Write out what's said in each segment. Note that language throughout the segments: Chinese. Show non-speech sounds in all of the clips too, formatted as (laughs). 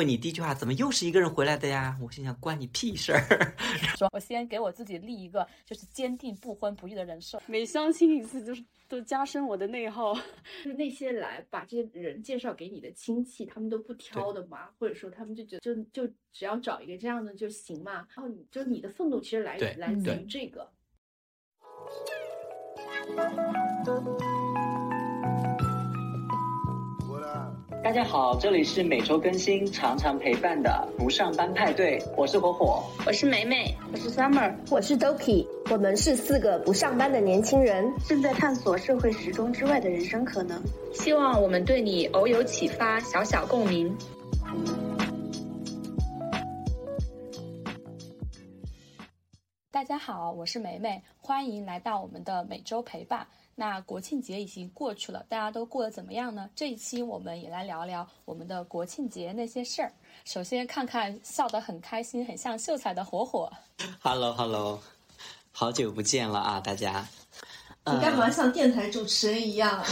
问你第一句话，怎么又是一个人回来的呀？我心想，关你屁事儿。(laughs) 说，我先给我自己立一个就是坚定不婚不育的人设，每相亲一次就是都加深我的内耗。(laughs) 就是那些来把这些人介绍给你的亲戚，他们都不挑的嘛，或者说他们就觉得就就只要找一个这样的就行嘛。然后你就你的愤怒其实来来自于这个。大家好，这里是每周更新、常常陪伴的不上班派对，我是火火，我是梅梅，我是 Summer，我是 Doki，我们是四个不上班的年轻人，正在探索社会时钟之外的人生可能，希望我们对你偶有启发，小小共鸣。大家好，我是梅梅，欢迎来到我们的每周陪伴。那国庆节已经过去了，大家都过得怎么样呢？这一期我们也来聊聊我们的国庆节那些事儿。首先看看笑得很开心、很像秀才的火火。Hello Hello，好久不见了啊，大家。你干嘛像电台主持人一样？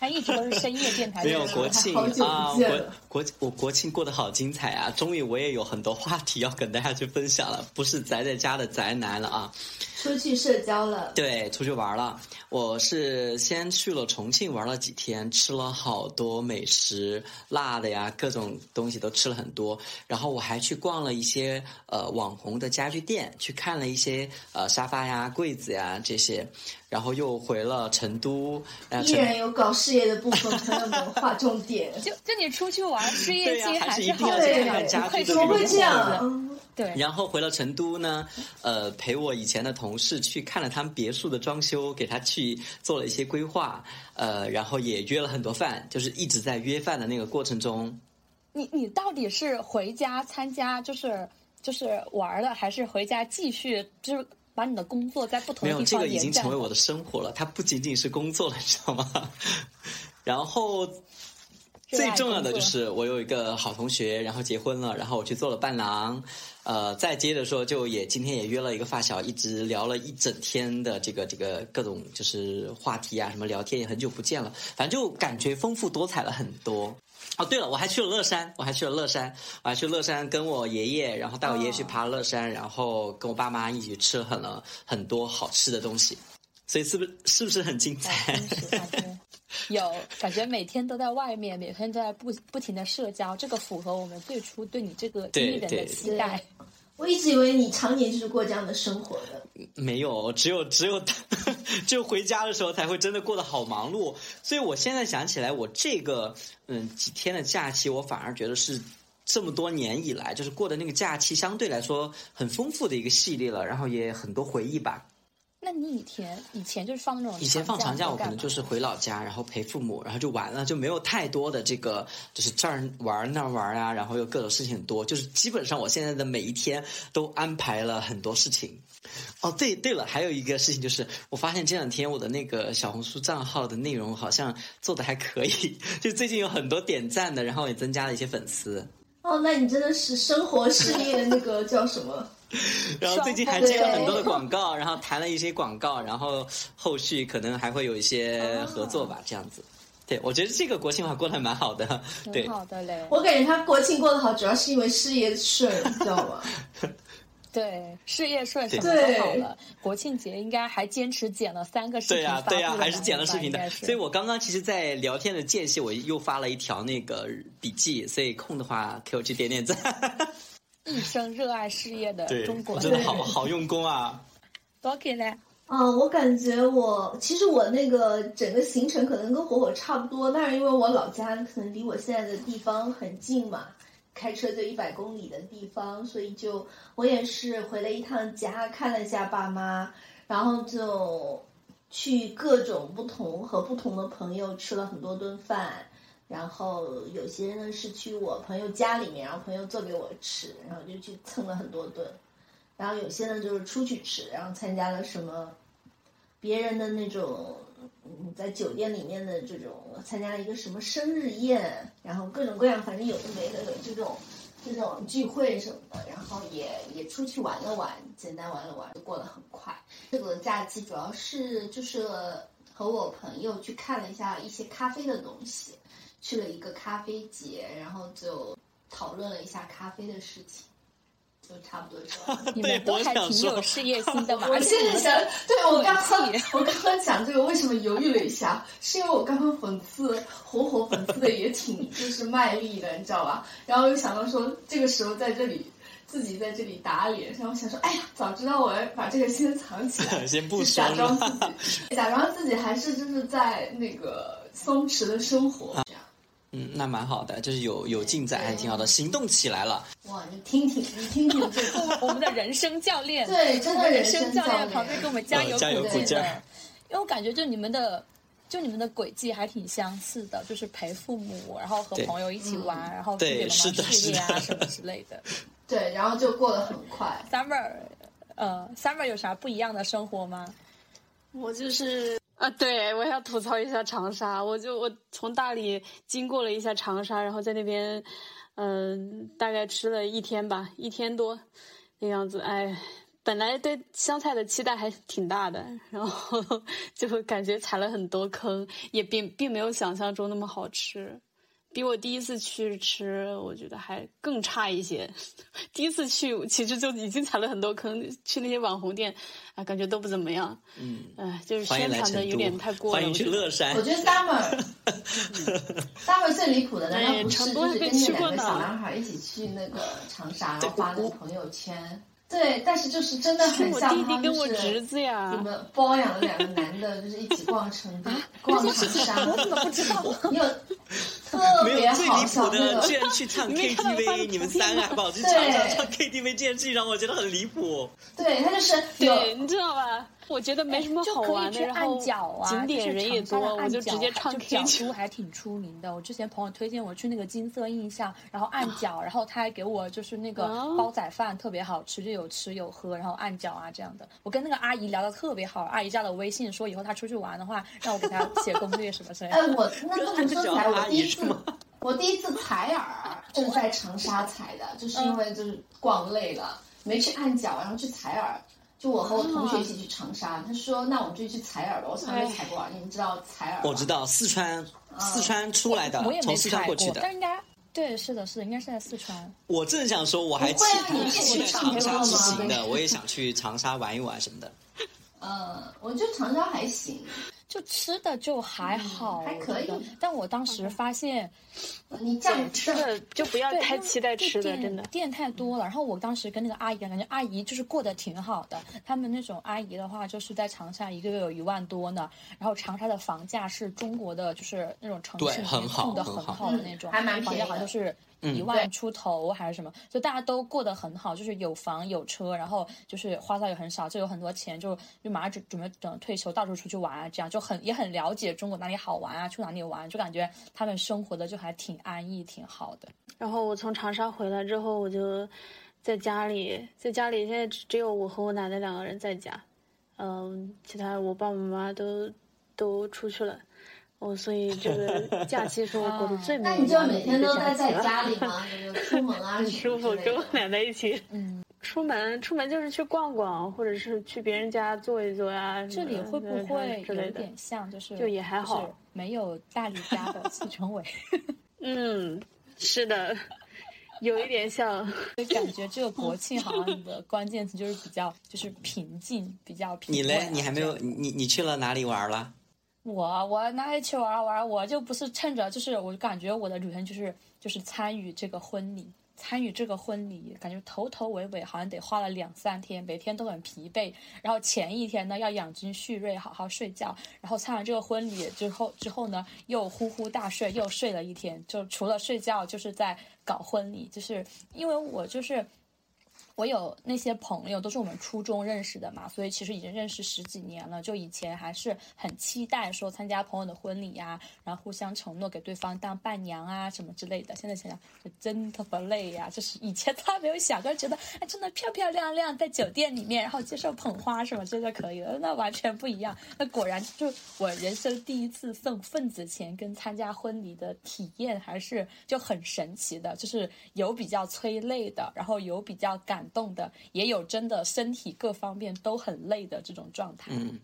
他一直都是深夜电台。没有国庆啊，国国我国庆过得好精彩啊！终于我也有很多话题要跟大家去分享了，不是宅在家的宅男了啊。出去社交了，对，出去玩了。我是先去了重庆玩了几天，吃了好多美食，辣的呀，各种东西都吃了很多。然后我还去逛了一些呃网红的家具店，去看了一些呃沙发呀、柜子呀这些。然后又回了成都，(laughs) 依然有搞事业的部分，朋友们划重点。就就你出去玩，事业心还是好的，怎么会这样？对，然后回了成都呢，呃，陪我以前的同事去看了他们别墅的装修，给他去做了一些规划，呃，然后也约了很多饭，就是一直在约饭的那个过程中。你你到底是回家参加，就是就是玩了，还是回家继续就是把你的工作在不同的地方没有这个已经成为我的生活了，它不仅仅是工作了，(laughs) 你知道吗？然后。最重要的就是我有一个好同学，然后结婚了，然后我去做了伴郎，呃，再接着说，就也今天也约了一个发小，一直聊了一整天的这个这个各种就是话题啊，什么聊天也很久不见了，反正就感觉丰富多彩了很多。哦，对了，我还去了乐山，我还去了乐山，我还去乐山跟我爷爷，然后带我爷爷去爬乐山，然后跟我爸妈一起吃了很了很多好吃的东西，所以是不是是不是很精彩？(laughs) 有感觉每天都在外面，每天都在不不停的社交，这个符合我们最初对你这个经历人的期待。我一直以为你常年就是过这样的生活的，没有，只有只有 (laughs) 只有回家的时候才会真的过得好忙碌。所以我现在想起来，我这个嗯几天的假期，我反而觉得是这么多年以来就是过的那个假期相对来说很丰富的一个系列了，然后也很多回忆吧。那你以前以前就是放那种以前放长假，我可能就是回老家，然后陪父母，然后就完了，就没有太多的这个，就是这儿玩那儿玩啊，然后又各种事情很多，就是基本上我现在的每一天都安排了很多事情。哦，对对了，还有一个事情就是，我发现这两天我的那个小红书账号的内容好像做的还可以，就最近有很多点赞的，然后也增加了一些粉丝。哦，那你真的是生活事业那个叫什么？(laughs) 然后最近还接了很多的广告，然后谈了一些广告，然后后续可能还会有一些合作吧，这样子。对，我觉得这个国庆还过得蛮好的，对好的嘞。我感觉他国庆过得好，主要是因为事业顺，知道吗？(laughs) 对，事业顺，什么都好了。国庆节应该还坚持剪了三个视频，对呀，对呀，还是剪了视频的。所以我刚刚其实，在聊天的间隙，我又发了一条那个笔记，所以空的话给我去点点赞。一生热爱事业的中国人，真的好 (laughs) 好用功啊！多给嘞。嗯，我感觉我其实我那个整个行程可能跟火火差不多，但是因为我老家可能离我现在的地方很近嘛，开车就一百公里的地方，所以就我也是回了一趟家，看了一下爸妈，然后就去各种不同和不同的朋友吃了很多顿饭。然后有些呢是去我朋友家里面，然后朋友做给我吃，然后就去蹭了很多顿。然后有些呢就是出去吃，然后参加了什么别人的那种在酒店里面的这种参加了一个什么生日宴，然后各种各样，反正有的没的有这种这种聚会什么的，然后也也出去玩了玩，简单玩了玩，就过得很快。这个假期主要是就是和我朋友去看了一下一些咖啡的东西。去了一个咖啡节，然后就讨论了一下咖啡的事情。就差不多这样。(laughs) 你们都还挺有事业心的嘛。我现在想，对我刚刚我刚刚讲这个为什么犹豫了一下，是因为我刚刚讽刺火火讽刺的也挺 (laughs) 就是卖力的，你知道吧？然后又想到说这个时候在这里自己在这里打脸，然后想说，哎呀，早知道我要把这个先藏起来，(laughs) 先不假装自己，假装自己还是就是在那个松弛的生活。嗯，那蛮好的，就是有有进展，还挺好的，行动起来了。哇，你听听，你听听这个，我们的人生教练，对，真的人生教练旁边给我们加油鼓劲的。因为我感觉就你们的，就你们的轨迹还挺相似的，就是陪父母，然后和朋友一起玩，然后对，是的，事业啊什么之类的。(laughs) 对，然后就过得很快。Summer，呃，Summer 有啥不一样的生活吗？我就是啊，对我要吐槽一下长沙。我就我从大理经过了一下长沙，然后在那边，嗯，大概吃了一天吧，一天多那样子。哎，本来对湘菜的期待还挺大的，然后 (laughs) 就感觉踩了很多坑，也并并没有想象中那么好吃。比我第一次去吃，我觉得还更差一些。(laughs) 第一次去其实就已经踩了很多坑，去那些网红店，啊，感觉都不怎么样。嗯，哎，就是宣传的有点太过了。欢迎去乐山。我觉得 summer，summer (laughs) 最离谱的难道不是就是跟那两个小男孩一起去那个长沙，然后发那个朋友圈？对，但是就是真的很像弟弟跟我侄子呀，你们包养了两个男的，就是一起逛成都、逛长沙。我怎么不知道？你有特别好笑的，居然去唱 KTV，你们三个还跑去唱唱唱 KTV 这件事情让我觉得很离谱。对他就是对，你知道吧？我觉得没什么好玩的，然后景点人也多，我就直接唱 K 书还挺出名的。我之前朋友推荐我去那个金色印象，然后按脚，然后他还给我就是那个煲仔饭特别好吃，就有吃有喝，然后按脚啊这样的。我跟那个阿姨聊的特别好，阿姨加了微信说以后她出去玩的话，让我给她写攻略什么之类的。哎，我那 (laughs) 这么说起来，我第一次我第一次采耳就是在长沙采的，就是因为就是逛累了，没去按脚，然后去采耳。就我和我同学一起去长沙，他说：“那我们就去采耳吧。”我从来没采过耳，你们知道采耳？我知道四川，四川出来的，从四川过去的。但应该对，是的，是的，应该是在四川。我正想说，我还期待去长沙之行的，我也想去长沙玩一玩什么的。(laughs) 嗯，我觉得长沙还行。就吃的就还好，还可以。但我当时发现，你这样吃的就不要太期待吃的，真的店太多了。然后我当时跟那个阿姨感觉阿姨就是过得挺好的。他们那种阿姨的话，就是在长沙一个月有一万多呢。然后长沙的房价是中国的，就是那种城市住的很好的那种，还蛮便宜，好像就是。一万出头还是什么，就大家都过得很好，就是有房有车，然后就是花销也很少，就有很多钱，就就马上准准备等退休，到处出去玩啊，这样就很也很了解中国哪里好玩啊，去哪里玩，就感觉他们生活的就还挺安逸，挺好的。然后我从长沙回来之后，我就在家里，在家里现在只有我和我奶奶两个人在家，嗯，其他我爸爸妈妈都都出去了。哦，所以这个假期是我过得最美。(laughs) 那你就每天都待在家里吗？有没有出门啊？很舒服，跟我奶奶一起。嗯，(laughs) 出门出门就是去逛逛，或者是去别人家坐一坐呀。这里会不会有点像？就是就也还好，没有大理家的四川味。嗯，是的，有一点像。(laughs) 就感觉这个国庆好像你的关键词就是比较就是平静，比较平。你嘞？你还没有？你你去了哪里玩了？我我哪里去玩玩？我就不是趁着，就是我感觉我的旅程就是就是参与这个婚礼，参与这个婚礼，感觉头头尾尾好像得花了两三天，每天都很疲惫。然后前一天呢要养精蓄锐，好好睡觉。然后参完这个婚礼之后之后呢又呼呼大睡，又睡了一天。就除了睡觉就是在搞婚礼，就是因为我就是。我有那些朋友都是我们初中认识的嘛，所以其实已经认识十几年了。就以前还是很期待说参加朋友的婚礼呀，然后互相承诺给对方当伴娘啊什么之类的。现在想想真特别累呀，就是以前 (laughs) 从来没有想过，觉得哎真的漂漂亮亮在酒店里面，然后接受捧花什么真的可以了，那完全不一样。那果然就我人生第一次送份子钱跟参加婚礼的体验还是就很神奇的，就是有比较催泪的，然后有比较感。动的也有真的身体各方面都很累的这种状态。嗯，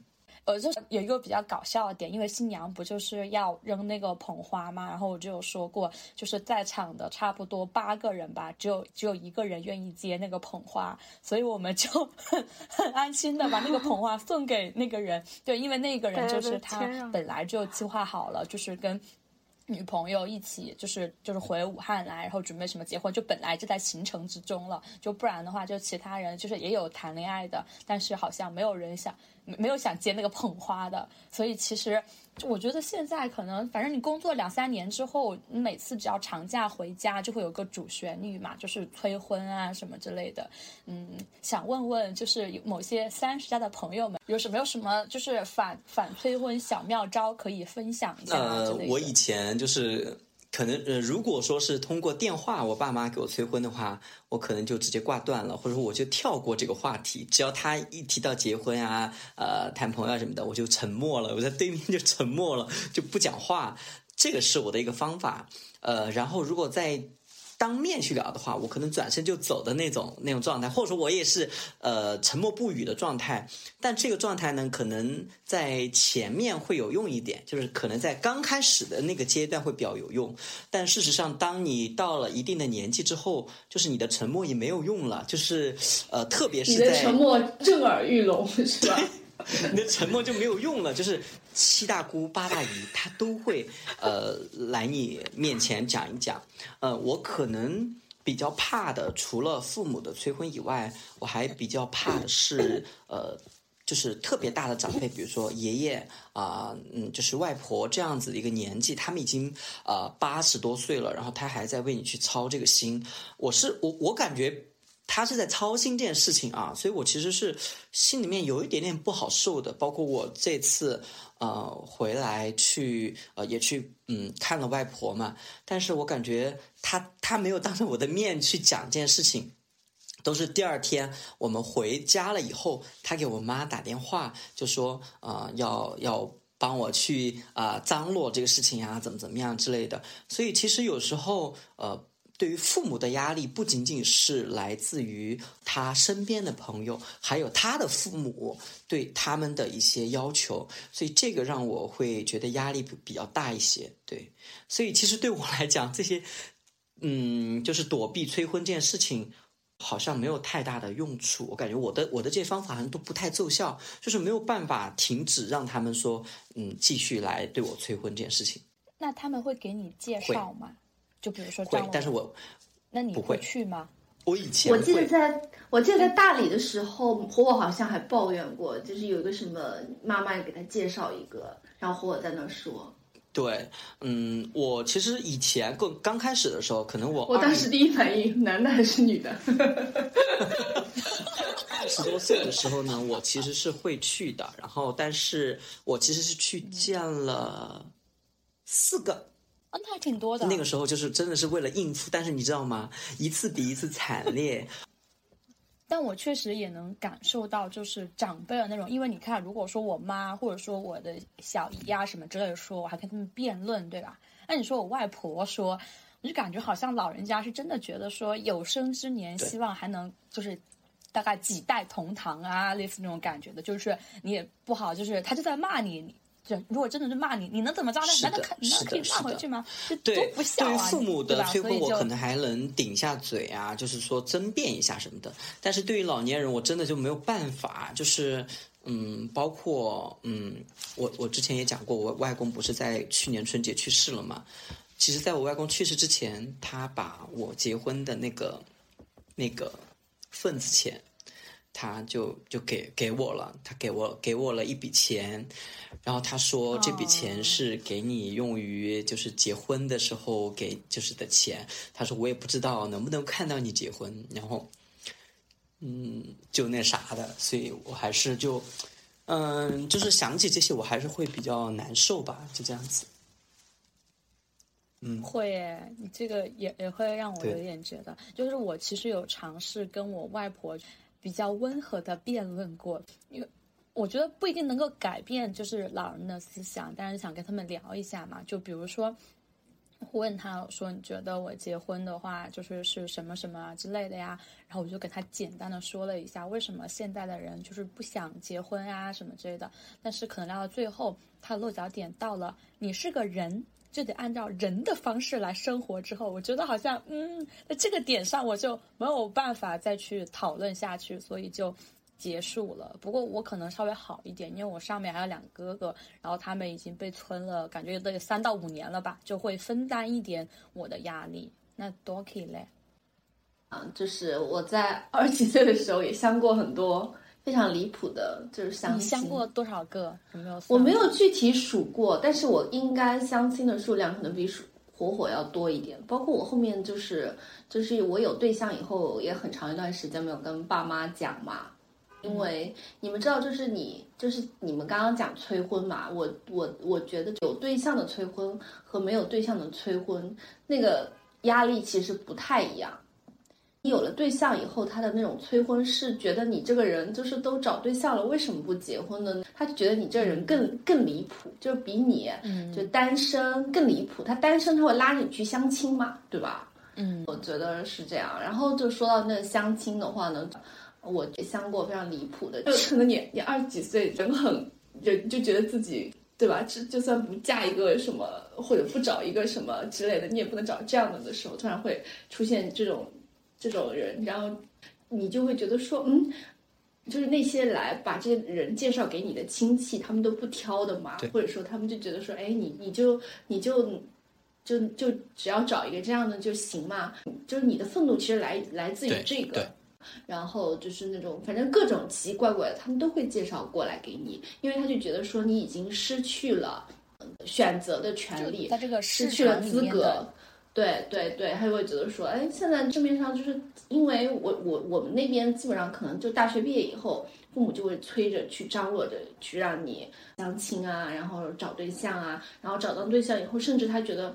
呃，就是有一个比较搞笑的点，因为新娘不就是要扔那个捧花嘛，然后我就有说过，就是在场的差不多八个人吧，只有只有一个人愿意接那个捧花，所以我们就 (laughs) 很很安心的把那个捧花送给那个人。对，因为那个人 (laughs) 就是他本来就计划好了，就是跟。女朋友一起就是就是回武汉来，然后准备什么结婚，就本来就在行程之中了，就不然的话，就其他人就是也有谈恋爱的，但是好像没有人想。没有想接那个捧花的，所以其实我觉得现在可能，反正你工作两三年之后，你每次只要长假回家，就会有个主旋律嘛，就是催婚啊什么之类的。嗯，想问问，就是某些三十加的朋友们，有什么有什么就是反反催婚小妙招可以分享一下呃，我以前就是。可能呃，如果说是通过电话，我爸妈给我催婚的话，我可能就直接挂断了，或者说我就跳过这个话题。只要他一提到结婚啊、呃谈朋友什么的，我就沉默了，我在对面就沉默了，就不讲话。这个是我的一个方法。呃，然后如果在当面去聊的话，我可能转身就走的那种那种状态，或者说我也是呃沉默不语的状态。但这个状态呢，可能在前面会有用一点，就是可能在刚开始的那个阶段会比较有用。但事实上，当你到了一定的年纪之后，就是你的沉默也没有用了，就是呃，特别是在沉默震耳欲聋，是吧？(laughs) 你的沉默就没有用了，就是七大姑八大姨，她都会呃来你面前讲一讲。呃，我可能比较怕的，除了父母的催婚以外，我还比较怕的是呃，就是特别大的长辈，比如说爷爷啊，嗯，就是外婆这样子的一个年纪，他们已经呃八十多岁了，然后他还在为你去操这个心。我是我我感觉。他是在操心这件事情啊，所以我其实是心里面有一点点不好受的。包括我这次呃回来去呃也去嗯看了外婆嘛，但是我感觉他他没有当着我的面去讲这件事情，都是第二天我们回家了以后，他给我妈打电话就说啊要要帮我去啊张罗这个事情呀，怎么怎么样之类的。所以其实有时候呃。对于父母的压力不仅仅是来自于他身边的朋友，还有他的父母对他们的一些要求，所以这个让我会觉得压力比较大一些。对，所以其实对我来讲，这些嗯，就是躲避催婚这件事情，好像没有太大的用处。我感觉我的我的这些方法好像都不太奏效，就是没有办法停止让他们说嗯继续来对我催婚这件事情。那他们会给你介绍吗？就比如说，会，但是我，那你不会去吗？我以前我记得在我记得在大理的时候，火火好像还抱怨过，就是有一个什么妈妈给他介绍一个，然后火火在那说。对，嗯，我其实以前更刚开始的时候，可能我我当时第一反应，男的还是女的？二 (laughs) 十多岁的时候呢，我其实是会去的，然后，但是我其实是去见了四个。那还挺多的。那个时候就是真的是为了应付，但是你知道吗？一次比一次惨烈。(laughs) 但我确实也能感受到，就是长辈的那种，因为你看，如果说我妈或者说我的小姨啊什么之类的说，我还跟他们辩论，对吧？那你说我外婆说，我就感觉好像老人家是真的觉得说有生之年希望还能就是大概几代同堂啊，类似那种感觉的，就是你也不好，就是他就在骂你。就如果真的是骂你，你能怎么着呢？难道可难道可以骂回去吗？对，不孝啊！对于父母的催婚，我可能还能顶下嘴啊，就是说争辩一下什么的。但是对于老年人，我真的就没有办法。就是嗯，包括嗯，我我之前也讲过，我外公不是在去年春节去世了嘛？其实，在我外公去世之前，他把我结婚的那个那个份子钱。他就就给给我了，他给我给我了一笔钱，然后他说这笔钱是给你用于就是结婚的时候给就是的钱。他说我也不知道能不能看到你结婚，然后，嗯，就那啥的，所以我还是就，嗯，就是想起这些，我还是会比较难受吧，就这样子。嗯，会，你这个也也会让我有点觉得，就是我其实有尝试跟我外婆。比较温和的辩论过，因为我觉得不一定能够改变就是老人的思想，但是想跟他们聊一下嘛。就比如说，问他说：“你觉得我结婚的话，就是是什么什么之类的呀？”然后我就给他简单的说了一下，为什么现在的人就是不想结婚啊什么之类的。但是可能聊到最后，他的落脚点到了，你是个人，就得按照人的方式来生活。之后，我觉得好像，嗯，在这个点上我就没有办法再去讨论下去，所以就。结束了，不过我可能稍微好一点，因为我上面还有两个哥哥，然后他们已经被村了，感觉都有三到五年了吧，就会分担一点我的压力。那 Doki 嘞？啊，就是我在二十几岁的时候也相过很多非常离谱的，就是相亲。相过多少个？有没有？我没有具体数过，但是我应该相亲的数量可能比数火火要多一点。包括我后面就是就是我有对象以后，也很长一段时间没有跟爸妈讲嘛。因为你们知道，就是你，就是你们刚刚讲催婚嘛，我我我觉得有对象的催婚和没有对象的催婚，那个压力其实不太一样。你有了对象以后，他的那种催婚是觉得你这个人就是都找对象了，为什么不结婚呢？他就觉得你这个人更更离谱，就是比你就单身更离谱。他单身他会拉着你去相亲嘛，对吧？嗯，我觉得是这样。然后就说到那个相亲的话呢。我相过非常离谱的，就可能你你二十几岁人很人就觉得自己对吧？就就算不嫁一个什么或者不找一个什么之类的，你也不能找这样的的时候，突然会出现这种这种人，然后你就会觉得说，嗯，就是那些来把这些人介绍给你的亲戚，他们都不挑的嘛，或者说他们就觉得说，哎，你你就你就就就只要找一个这样的就行嘛，就是你的愤怒其实来来自于这个。然后就是那种，反正各种奇奇怪怪的，他们都会介绍过来给你，因为他就觉得说你已经失去了选择的权利，在这个失去了资格。对对对，他就会觉得说，哎，现在市面上就是因为我我我们那边基本上可能就大学毕业以后，父母就会催着去张罗着去让你相亲啊，然后找对象啊，然后找到对象以后，甚至他觉得。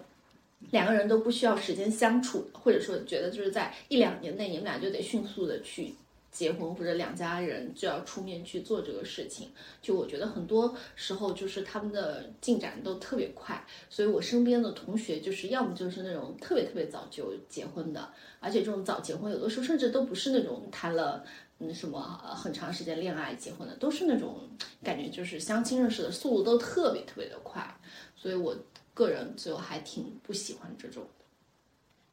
两个人都不需要时间相处，或者说觉得就是在一两年内，你们俩就得迅速的去结婚，或者两家人就要出面去做这个事情。就我觉得很多时候就是他们的进展都特别快，所以我身边的同学就是要么就是那种特别特别早就结婚的，而且这种早结婚有的时候甚至都不是那种谈了嗯什么很长时间恋爱结婚的，都是那种感觉就是相亲认识的速度都特别特别的快，所以我。个人就还挺不喜欢这种。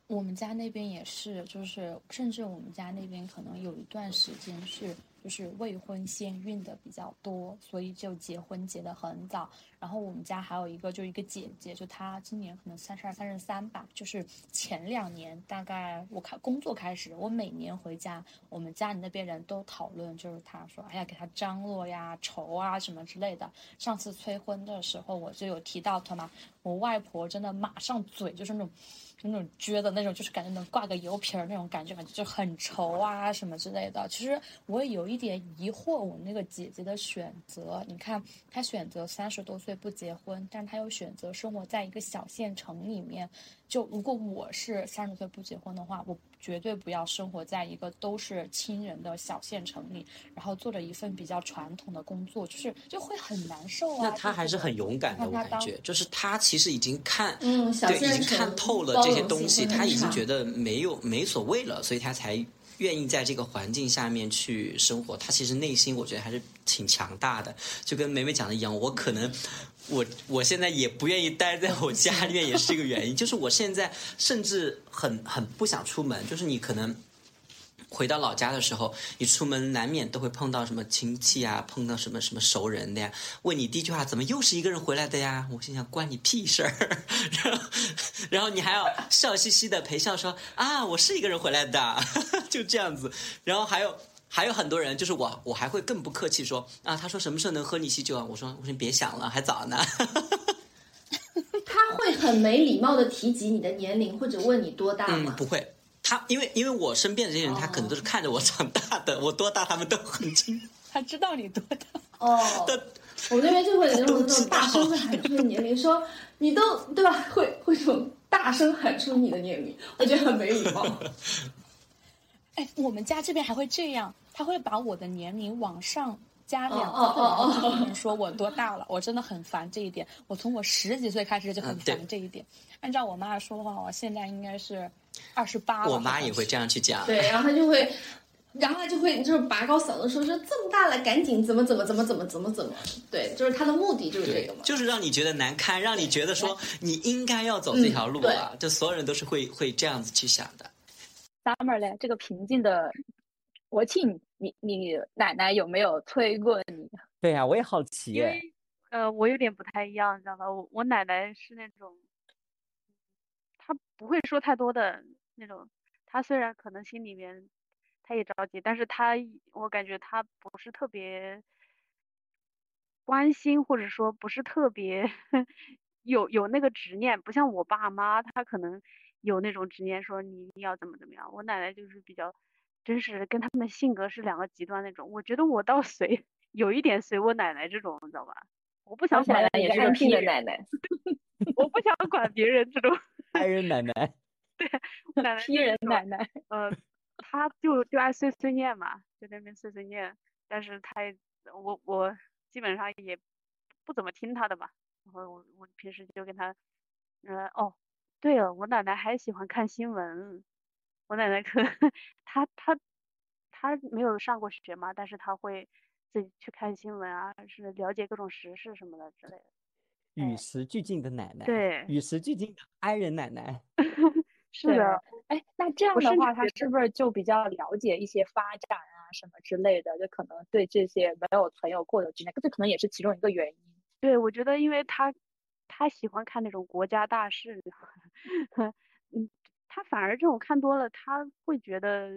我们家那边也是，就是甚至我们家那边可能有一段时间是。就是未婚先孕的比较多，所以就结婚结得很早。然后我们家还有一个，就一个姐姐，就她今年可能三十二、三十三吧。就是前两年，大概我开工作开始，我每年回家，我们家里那边人都讨论，就是她说，哎呀，给她张罗呀、愁啊什么之类的。上次催婚的时候，我就有提到她嘛，我外婆真的马上嘴就是那种。那种撅的那种，就是感觉能挂个油瓶儿那种感觉，感觉就很愁啊什么之类的。其实我也有一点疑惑，我那个姐姐的选择。你看，她选择三十多岁不结婚，但她又选择生活在一个小县城里面。就如果我是三十岁不结婚的话，我绝对不要生活在一个都是亲人的小县城里，然后做着一份比较传统的工作，就是就会很难受啊。那她还是很勇敢的，我感觉，就是她其实已经看，嗯，对，已经看透了这些东西，她已经觉得没有没所谓了，所以她才愿意在这个环境下面去生活。他其实内心我觉得还是挺强大的，就跟美美讲的一样，我可能。我我现在也不愿意待在我家里面，也是这个原因。就是我现在甚至很很不想出门。就是你可能回到老家的时候，你出门难免都会碰到什么亲戚啊，碰到什么什么熟人的呀。问你第一句话，怎么又是一个人回来的呀？我心想，关你屁事儿。(laughs) 然后然后你还要笑嘻嘻的陪笑说啊，我是一个人回来的，(laughs) 就这样子。然后还有。还有很多人，就是我，我还会更不客气说啊，他说什么时候能喝你喜酒啊？我说，我说你别想了，还早呢。(laughs) 他会很没礼貌的提及你的年龄，或者问你多大吗？不会，他因为因为我身边的这些人，他可能都是看着我长大的，我多大他们都很清。(laughs) 他知道你多大哦。(laughs) 我那边就会有那种那种大声喊出年龄，说你都对吧？会会这种大声喊出你的年龄，我觉得很没礼貌。(laughs) 哎，我们家这边还会这样。他会把我的年龄往上加两次，然后跟人说我多大了，我真的很烦这一点。我从我十几岁开始就很烦这一点。按照我妈说的话，我现在应该是二十八了。我妈也会这样去讲。对，然后她就会，然后她就会就是拔高嗓子说说这么大了，赶紧怎么怎么怎么怎么怎么怎么。对，就是她的目的就是这个嘛，就是让你觉得难堪，让你觉得说你应该要走这条路啊。就所有人都是会会这样子去想的。Summer 嘞，这个平静的国庆。你你奶奶有没有催过你？对呀，我也好奇。因为呃，我有点不太一样，你知道吧？我我奶奶是那种，她不会说太多的那种。他虽然可能心里面他也着急，但是他我感觉他不是特别关心，或者说不是特别有有那个执念，不像我爸妈，他可能有那种执念，说你要怎么怎么样。我奶奶就是比较。真是跟他们性格是两个极端那种，我觉得我倒 (laughs) 随有一点随我奶奶这种，你知道吧？我不想管也是安的奶奶，(laughs) 我不想管别人这种爱人奶奶。(laughs) 对，奶奶批人奶奶。呃，他就就爱碎碎念嘛，就那边碎碎念，但是他我我基本上也不怎么听他的吧。然后我我平时就跟他，呃哦，对了，我奶奶还喜欢看新闻。我奶奶可她她她没有上过学嘛，但是她会自己去看新闻啊，是了解各种时事什么的之类的。与时俱进的奶奶，对，与时俱进的爱人奶奶。(laughs) 是的，哎，那这样的话，他是不是就比较了解一些发展啊什么之类的？就可能对这些没有存有过的经验，这可能也是其中一个原因。对，我觉得因为他他喜欢看那种国家大事，嗯。(laughs) 他反而这种看多了，他会觉得，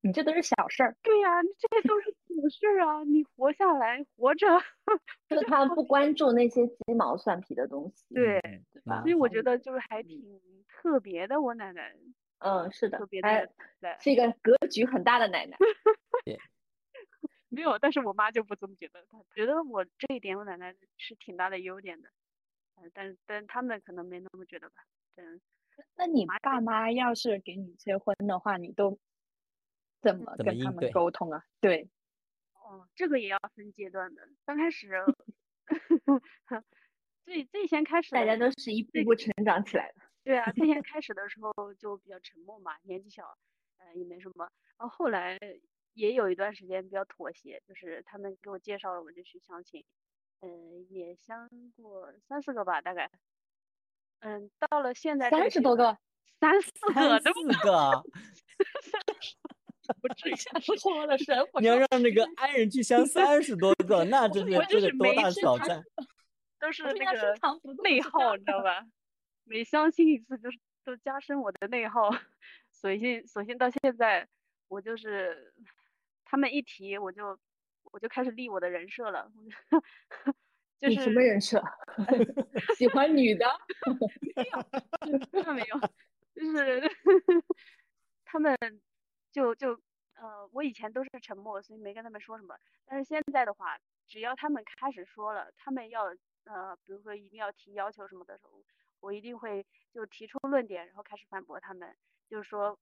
你这都是小事儿。对呀，这些都是小事儿啊！你活下来，活着，就他不关注那些鸡毛蒜皮的东西。对，所以我觉得就是还挺特别的。我奶奶，嗯，是的，特别的，是一个格局很大的奶奶。(laughs) (laughs) 没有，但是我妈就不这么觉得，她觉得我这一点，我奶奶是挺大的优点的。嗯，但但他们可能没那么觉得吧，嗯。那你爸妈要是给你催婚的话，你都怎么跟他们沟通啊？对，哦，这个也要分阶段的。刚开始，(laughs) 最最先开始，大家都是一步步成长起来的。对啊，最先 (laughs) 开始的时候就比较沉默嘛，年纪小，呃，也没什么。然后后来也有一段时间比较妥协，就是他们给我介绍了，我就去相亲，嗯，也相过三四个吧，大概。嗯，到了现在三十多个，三四个，(laughs) 四个，不至于说了神。(laughs) 你要让那个爱人去相三十多个，那真是这是多大挑战？都是那个内耗，你知道吧？每相亲一次，就是都加深我的内耗。索性索性到现在，我就是他们一提，我就我就开始立我的人设了。(laughs) 你什么人设？喜欢女的？没有，真的没有，就是 (laughs) 他们就就呃，我以前都是沉默，所以没跟他们说什么。但是现在的话，只要他们开始说了，他们要呃，比如说一定要提要求什么的时候，我一定会就提出论点，然后开始反驳他们，就是说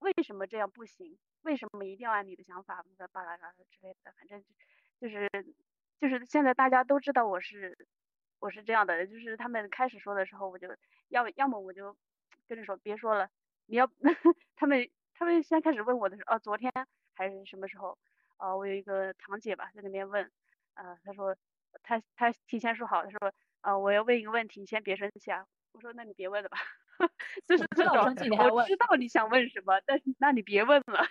为什么这样不行？为什么一定要按你的想法？巴拉巴拉之类的，反正就就是。就是现在大家都知道我是我是这样的，就是他们开始说的时候，我就要要么我就跟着说别说了，你要 (laughs) 他们他们先开始问我的时候，哦，昨天还是什么时候？哦，我有一个堂姐吧，在那边问，呃，她说她她提前说好，她说，呃，我要问一个问题，你先别生气啊。我说那你别问了吧，(laughs) 就是这种，我知道你想问什么，但是那你别问了，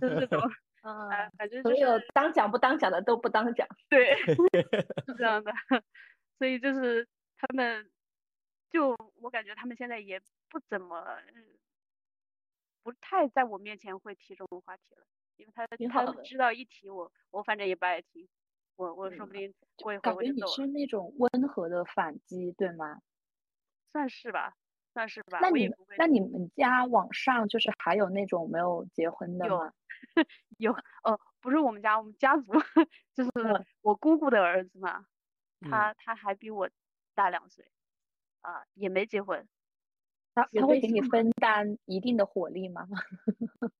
就是这种。嗯，(laughs) 反正所有当讲不当讲的都不当讲，对，是这样的，所以就是他们，就我感觉他们现在也不怎么，不太在我面前会提这种话题了，因为他他知道一提我，我反正也不爱听，我我说不定过一会儿我就走了。你是那种温和的反击，对吗？算是吧，算是吧。那你那你们家网上就是还有那种没有结婚的吗？(laughs) 有哦，不是我们家，我们家族 (laughs) 就是我姑姑的儿子嘛，他他还比我大两岁，啊，也没结婚，他他会给你分担一定的火力吗？(laughs)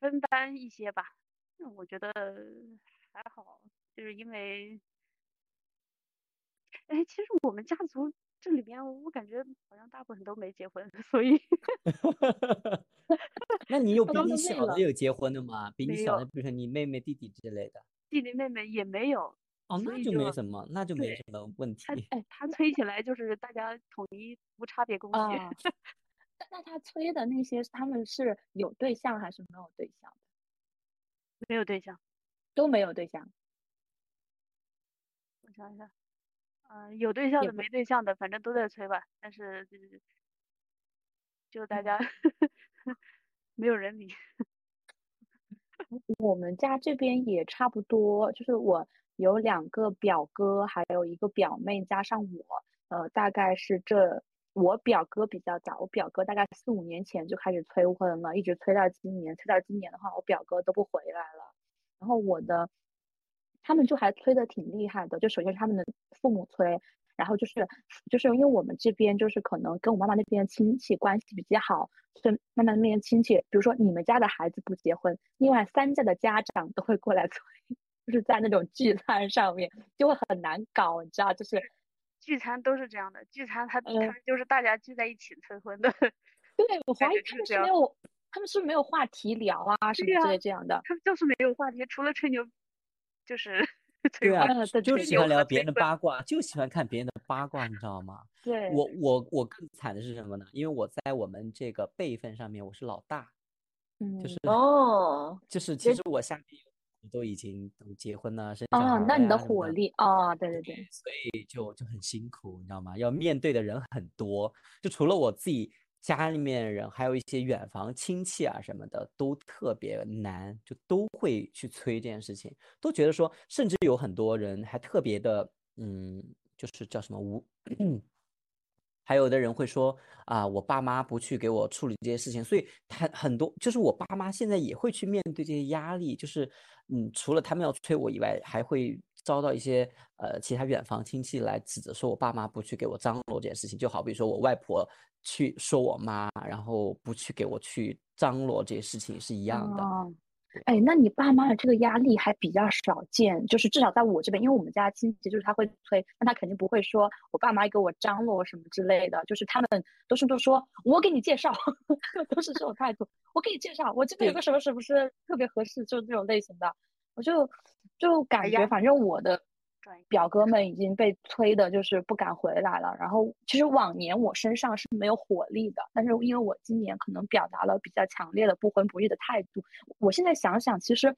分担一些吧，我觉得还好，就是因为，哎，其实我们家族这里边，我感觉好像大部分都没结婚，所以。(laughs) 那你有比你小的有结婚的吗？比你小的，比如说你妹妹、弟弟之类的。弟弟妹妹也没有。哦，那就没什么，那就没什么问题。哎，他催起来就是大家统一无差别攻击。(laughs) 那那他催的那些，他们是有对象还是没有对象的？没有对象，都没有对象。我想一下，嗯，有对象的没对象的，反正都在催吧。但是就是，就大家 (laughs) 没有人理。(laughs) 我们家这边也差不多，就是我有两个表哥，还有一个表妹，加上我，呃，大概是这。我表哥比较早，我表哥大概四五年前就开始催婚了，一直催到今年。催到今年的话，我表哥都不回来了。然后我的，他们就还催的挺厉害的。就首先是他们的父母催，然后就是就是因为我们这边就是可能跟我妈妈那边亲戚关系比较好，所以妈妈那边亲戚，比如说你们家的孩子不结婚，另外三家的家长都会过来催，就是在那种聚餐上面就会很难搞，你知道，就是。聚餐都是这样的，聚餐他他们就是大家聚在一起催婚的。对，(laughs) 我怀疑他们是没有，他们是没有话题聊啊什么之类这样的。他们就是没有话题，除了吹牛，就是 (laughs) 对啊，就喜欢聊别人的八卦，就喜欢看别人的八卦，你知道吗？对，我我我更惨的是什么呢？因为我在我们这个辈分上面我是老大，嗯，就是哦，就是其实我下面有。都已经都结婚了，生小孩那你的火力啊，对对对，所以就就很辛苦，你知道吗？要面对的人很多，就除了我自己家里面的人，还有一些远房亲戚啊什么的，都特别难，就都会去催这件事情，都觉得说，甚至有很多人还特别的，嗯，就是叫什么无。还有的人会说啊，我爸妈不去给我处理这些事情，所以他很多就是我爸妈现在也会去面对这些压力，就是嗯，除了他们要催我以外，还会遭到一些呃其他远房亲戚来指责，说我爸妈不去给我张罗这件事情，就好比说我外婆去说我妈，然后不去给我去张罗这些事情是一样的。哎，那你爸妈的这个压力还比较少见，就是至少在我这边，因为我们家亲戚就是他会催，那他肯定不会说我爸妈给我张罗什么之类的，就是他们都是都说我给你介绍，(laughs) 都是这种态度，我给你介绍，我这边有个什么什么是特别合适，就是这种类型的，我就就感觉反正我的。表哥们已经被催的，就是不敢回来了。然后，其实往年我身上是没有火力的，但是因为我今年可能表达了比较强烈的不婚不育的态度。我现在想想，其实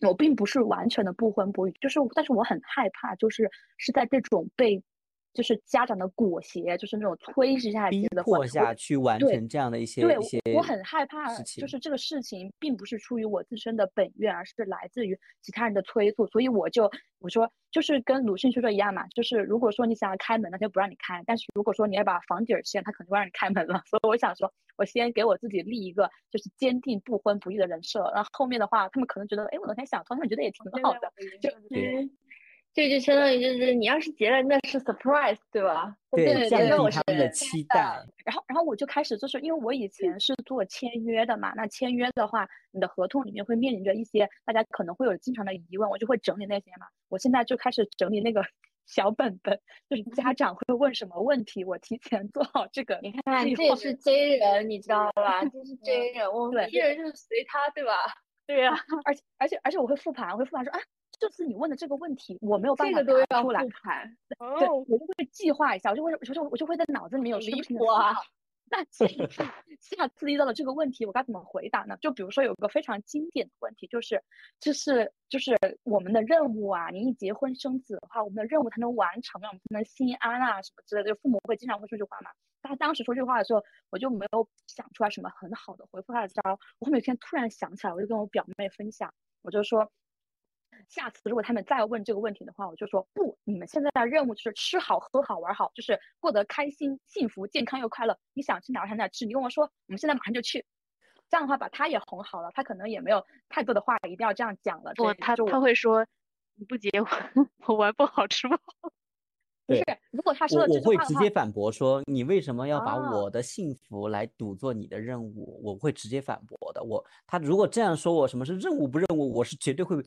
我并不是完全的不婚不育，就是，但是我很害怕，就是是在这种被。就是家长的裹挟，就是那种催之下逼迫下去完成这样的一些对，一些我很害怕，就是这个事情并不是出于我自身的本愿，而是来自于其他人的催促。所以我就我说，就是跟鲁迅说的一样嘛，就是如果说你想要开门，那就不让你开；但是如果说你要把房顶掀，他肯定会让你开门了。(laughs) 所以我想说，我先给我自己立一个就是坚定不婚不育的人设，然后后面的话，他们可能觉得，哎，我那天想通，他们觉得也挺好的，就嗯。这就相当于就是你要是结了，那是 surprise，对吧？对，降低他们的期待。然后，然后我就开始就是因为我以前是做签约的嘛，那签约的话，你的合同里面会面临着一些大家可能会有经常的疑问，我就会整理那些嘛。我现在就开始整理那个 (laughs) 小本本，就是家长会问什么问题，我提前做好这个。你看，这也是 J 人，你知道吧？这是 J 人，我们 P 人就是随他，对吧？对呀，而且而且而且我会复盘，我会复盘说啊。这次你问的这个问题，我没有办法答出来。对，我就会计划一下，我就会，我就我就会在脑子里面有一个图啊。(laughs) 那下次遇到了这个问题，我该怎么回答呢？就比如说有个非常经典的问题，就是，就是就是我们的任务啊，你一结婚生子的话，我们的任务才能完成啊，我们才能心安啊，什么之类的。就父母会经常会说这句话嘛。他当时说这句话的时候，我就没有想出来什么很好的回复他的招。我后面有一天突然想起来，我就跟我表妹分享，我就说。下次如果他们再问这个问题的话，我就说不，你们现在的任务就是吃好、喝好、玩好，就是过得开心、幸福、健康又快乐。你想去哪儿去哪儿吃，你跟我说，我们现在马上就去。这样的话把他也哄好了，他可能也没有太多的话一定要这样讲了。不，他他会说你不结婚，(laughs) 我玩不好吃不好。(laughs) 不是，如果他说我会直接反驳说你为什么要把我的幸福来赌作你的任务？我会直接反驳的。我他如果这样说我什么是任务不任务，我是绝对会。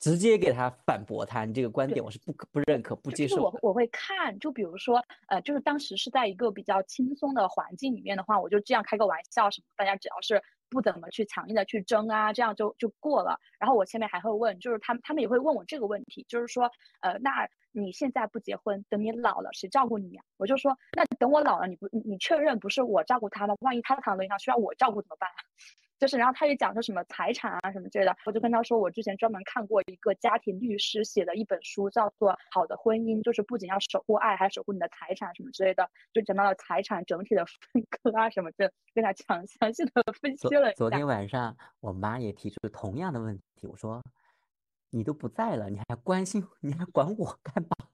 直接给他反驳他，你这个观点我是不不认可、不接受。我我会看，就比如说，呃，就是当时是在一个比较轻松的环境里面的话，我就这样开个玩笑什么，大家只要是不怎么去强硬的去争啊，这样就就过了。然后我前面还会问，就是他们他们也会问我这个问题，就是说，呃，那你现在不结婚，等你老了谁照顾你呀？我就说，那等我老了，你不你确认不是我照顾他吗？万一他躺轮椅上需要我照顾怎么办？就是，然后他也讲说什么财产啊什么之类的，我就跟他说，我之前专门看过一个家庭律师写的一本书，叫做《好的婚姻》，就是不仅要守护爱，还守护你的财产什么之类的，就讲到了财产整体的分割啊什么的，跟他详 (laughs) 详细的分析了。昨天晚上我妈也提出同样的问题，我说你都不在了，你还关心，(laughs) 你还管我干嘛？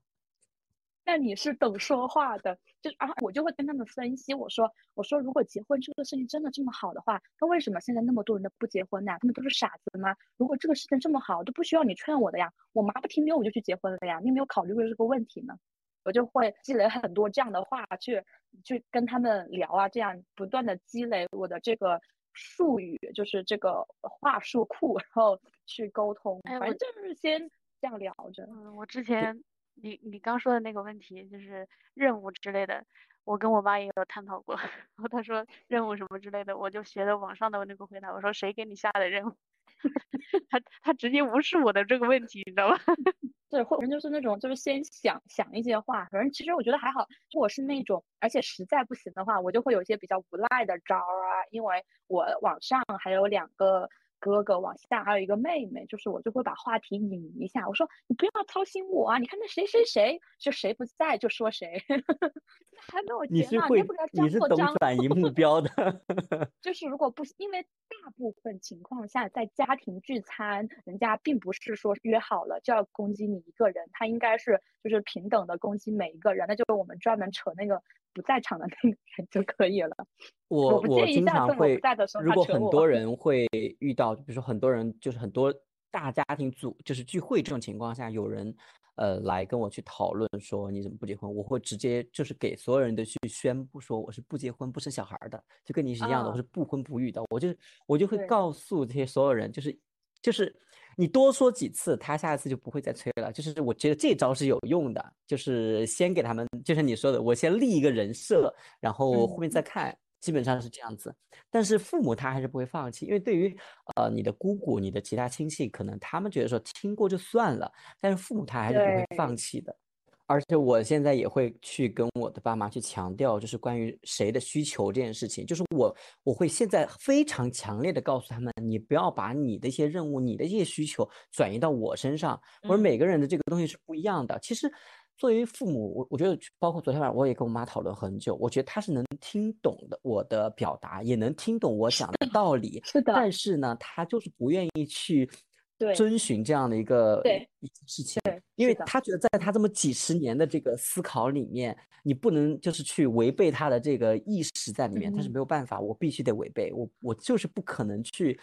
那你是懂说话的，就是啊，我就会跟他们分析，我说，我说如果结婚这个事情真的这么好的话，那为什么现在那么多人都不结婚呢？他们都是傻子吗？如果这个事情这么好，都不需要你劝我的呀，我妈不听劝我就去结婚了呀，你有没有考虑过这个问题呢？我就会积累很多这样的话去去跟他们聊啊，这样不断的积累我的这个术语，就是这个话术库，然后去沟通，反正就是先这样聊着。嗯，我之前。你你刚说的那个问题就是任务之类的，我跟我妈也有探讨过。然 (laughs) 后她说任务什么之类的，我就学的网上的那个回答。我说谁给你下的任务？(laughs) 他他直接无视我的这个问题，你知道吗？(laughs) 对，或者就是那种就是先想想一些话。反正其实我觉得还好，如果是那种，而且实在不行的话，我就会有一些比较无赖的招儿啊。因为我网上还有两个。哥哥往下还有一个妹妹，就是我就会把话题引一下，我说你不要操心我啊，你看那谁谁谁，就谁不在就说谁，(laughs) 还没有你是会你是懂转移目标的，(laughs) 就是如果不因为大部分情况下在家庭聚餐，人家并不是说约好了就要攻击你一个人，他应该是就是平等的攻击每一个人，那就是我们专门扯那个。不在场的那个人就可以了。我我经常会，如果很多人会遇到，比如说很多人就是很多大家庭组就是聚会这种情况下，有人呃来跟我去讨论说你怎么不结婚，我会直接就是给所有人都去宣布说我是不结婚不生小孩的，就跟你是一样的，我是不婚不育的，我就我就会告诉这些所有人，就是就是。你多说几次，他下一次就不会再催了。就是我觉得这招是有用的，就是先给他们，就像你说的，我先立一个人设，然后后面再看，基本上是这样子。但是父母他还是不会放弃，因为对于呃你的姑姑、你的其他亲戚，可能他们觉得说听过就算了，但是父母他还是不会放弃的。而且我现在也会去跟我的爸妈去强调，就是关于谁的需求这件事情，就是我我会现在非常强烈的告诉他们，你不要把你的一些任务、你的一些需求转移到我身上。我说每个人的这个东西是不一样的。其实作为父母，我我觉得包括昨天晚上我也跟我妈讨论很久，我觉得她是能听懂的我的表达，也能听懂我讲的道理。是的。但是呢，她就是不愿意去。对，遵循这样的一个一件事情，对，因为他觉得在他这么几十年的这个思考里面，你不能就是去违背他的这个意识在里面，他是没有办法，我必须得违背，我我就是不可能去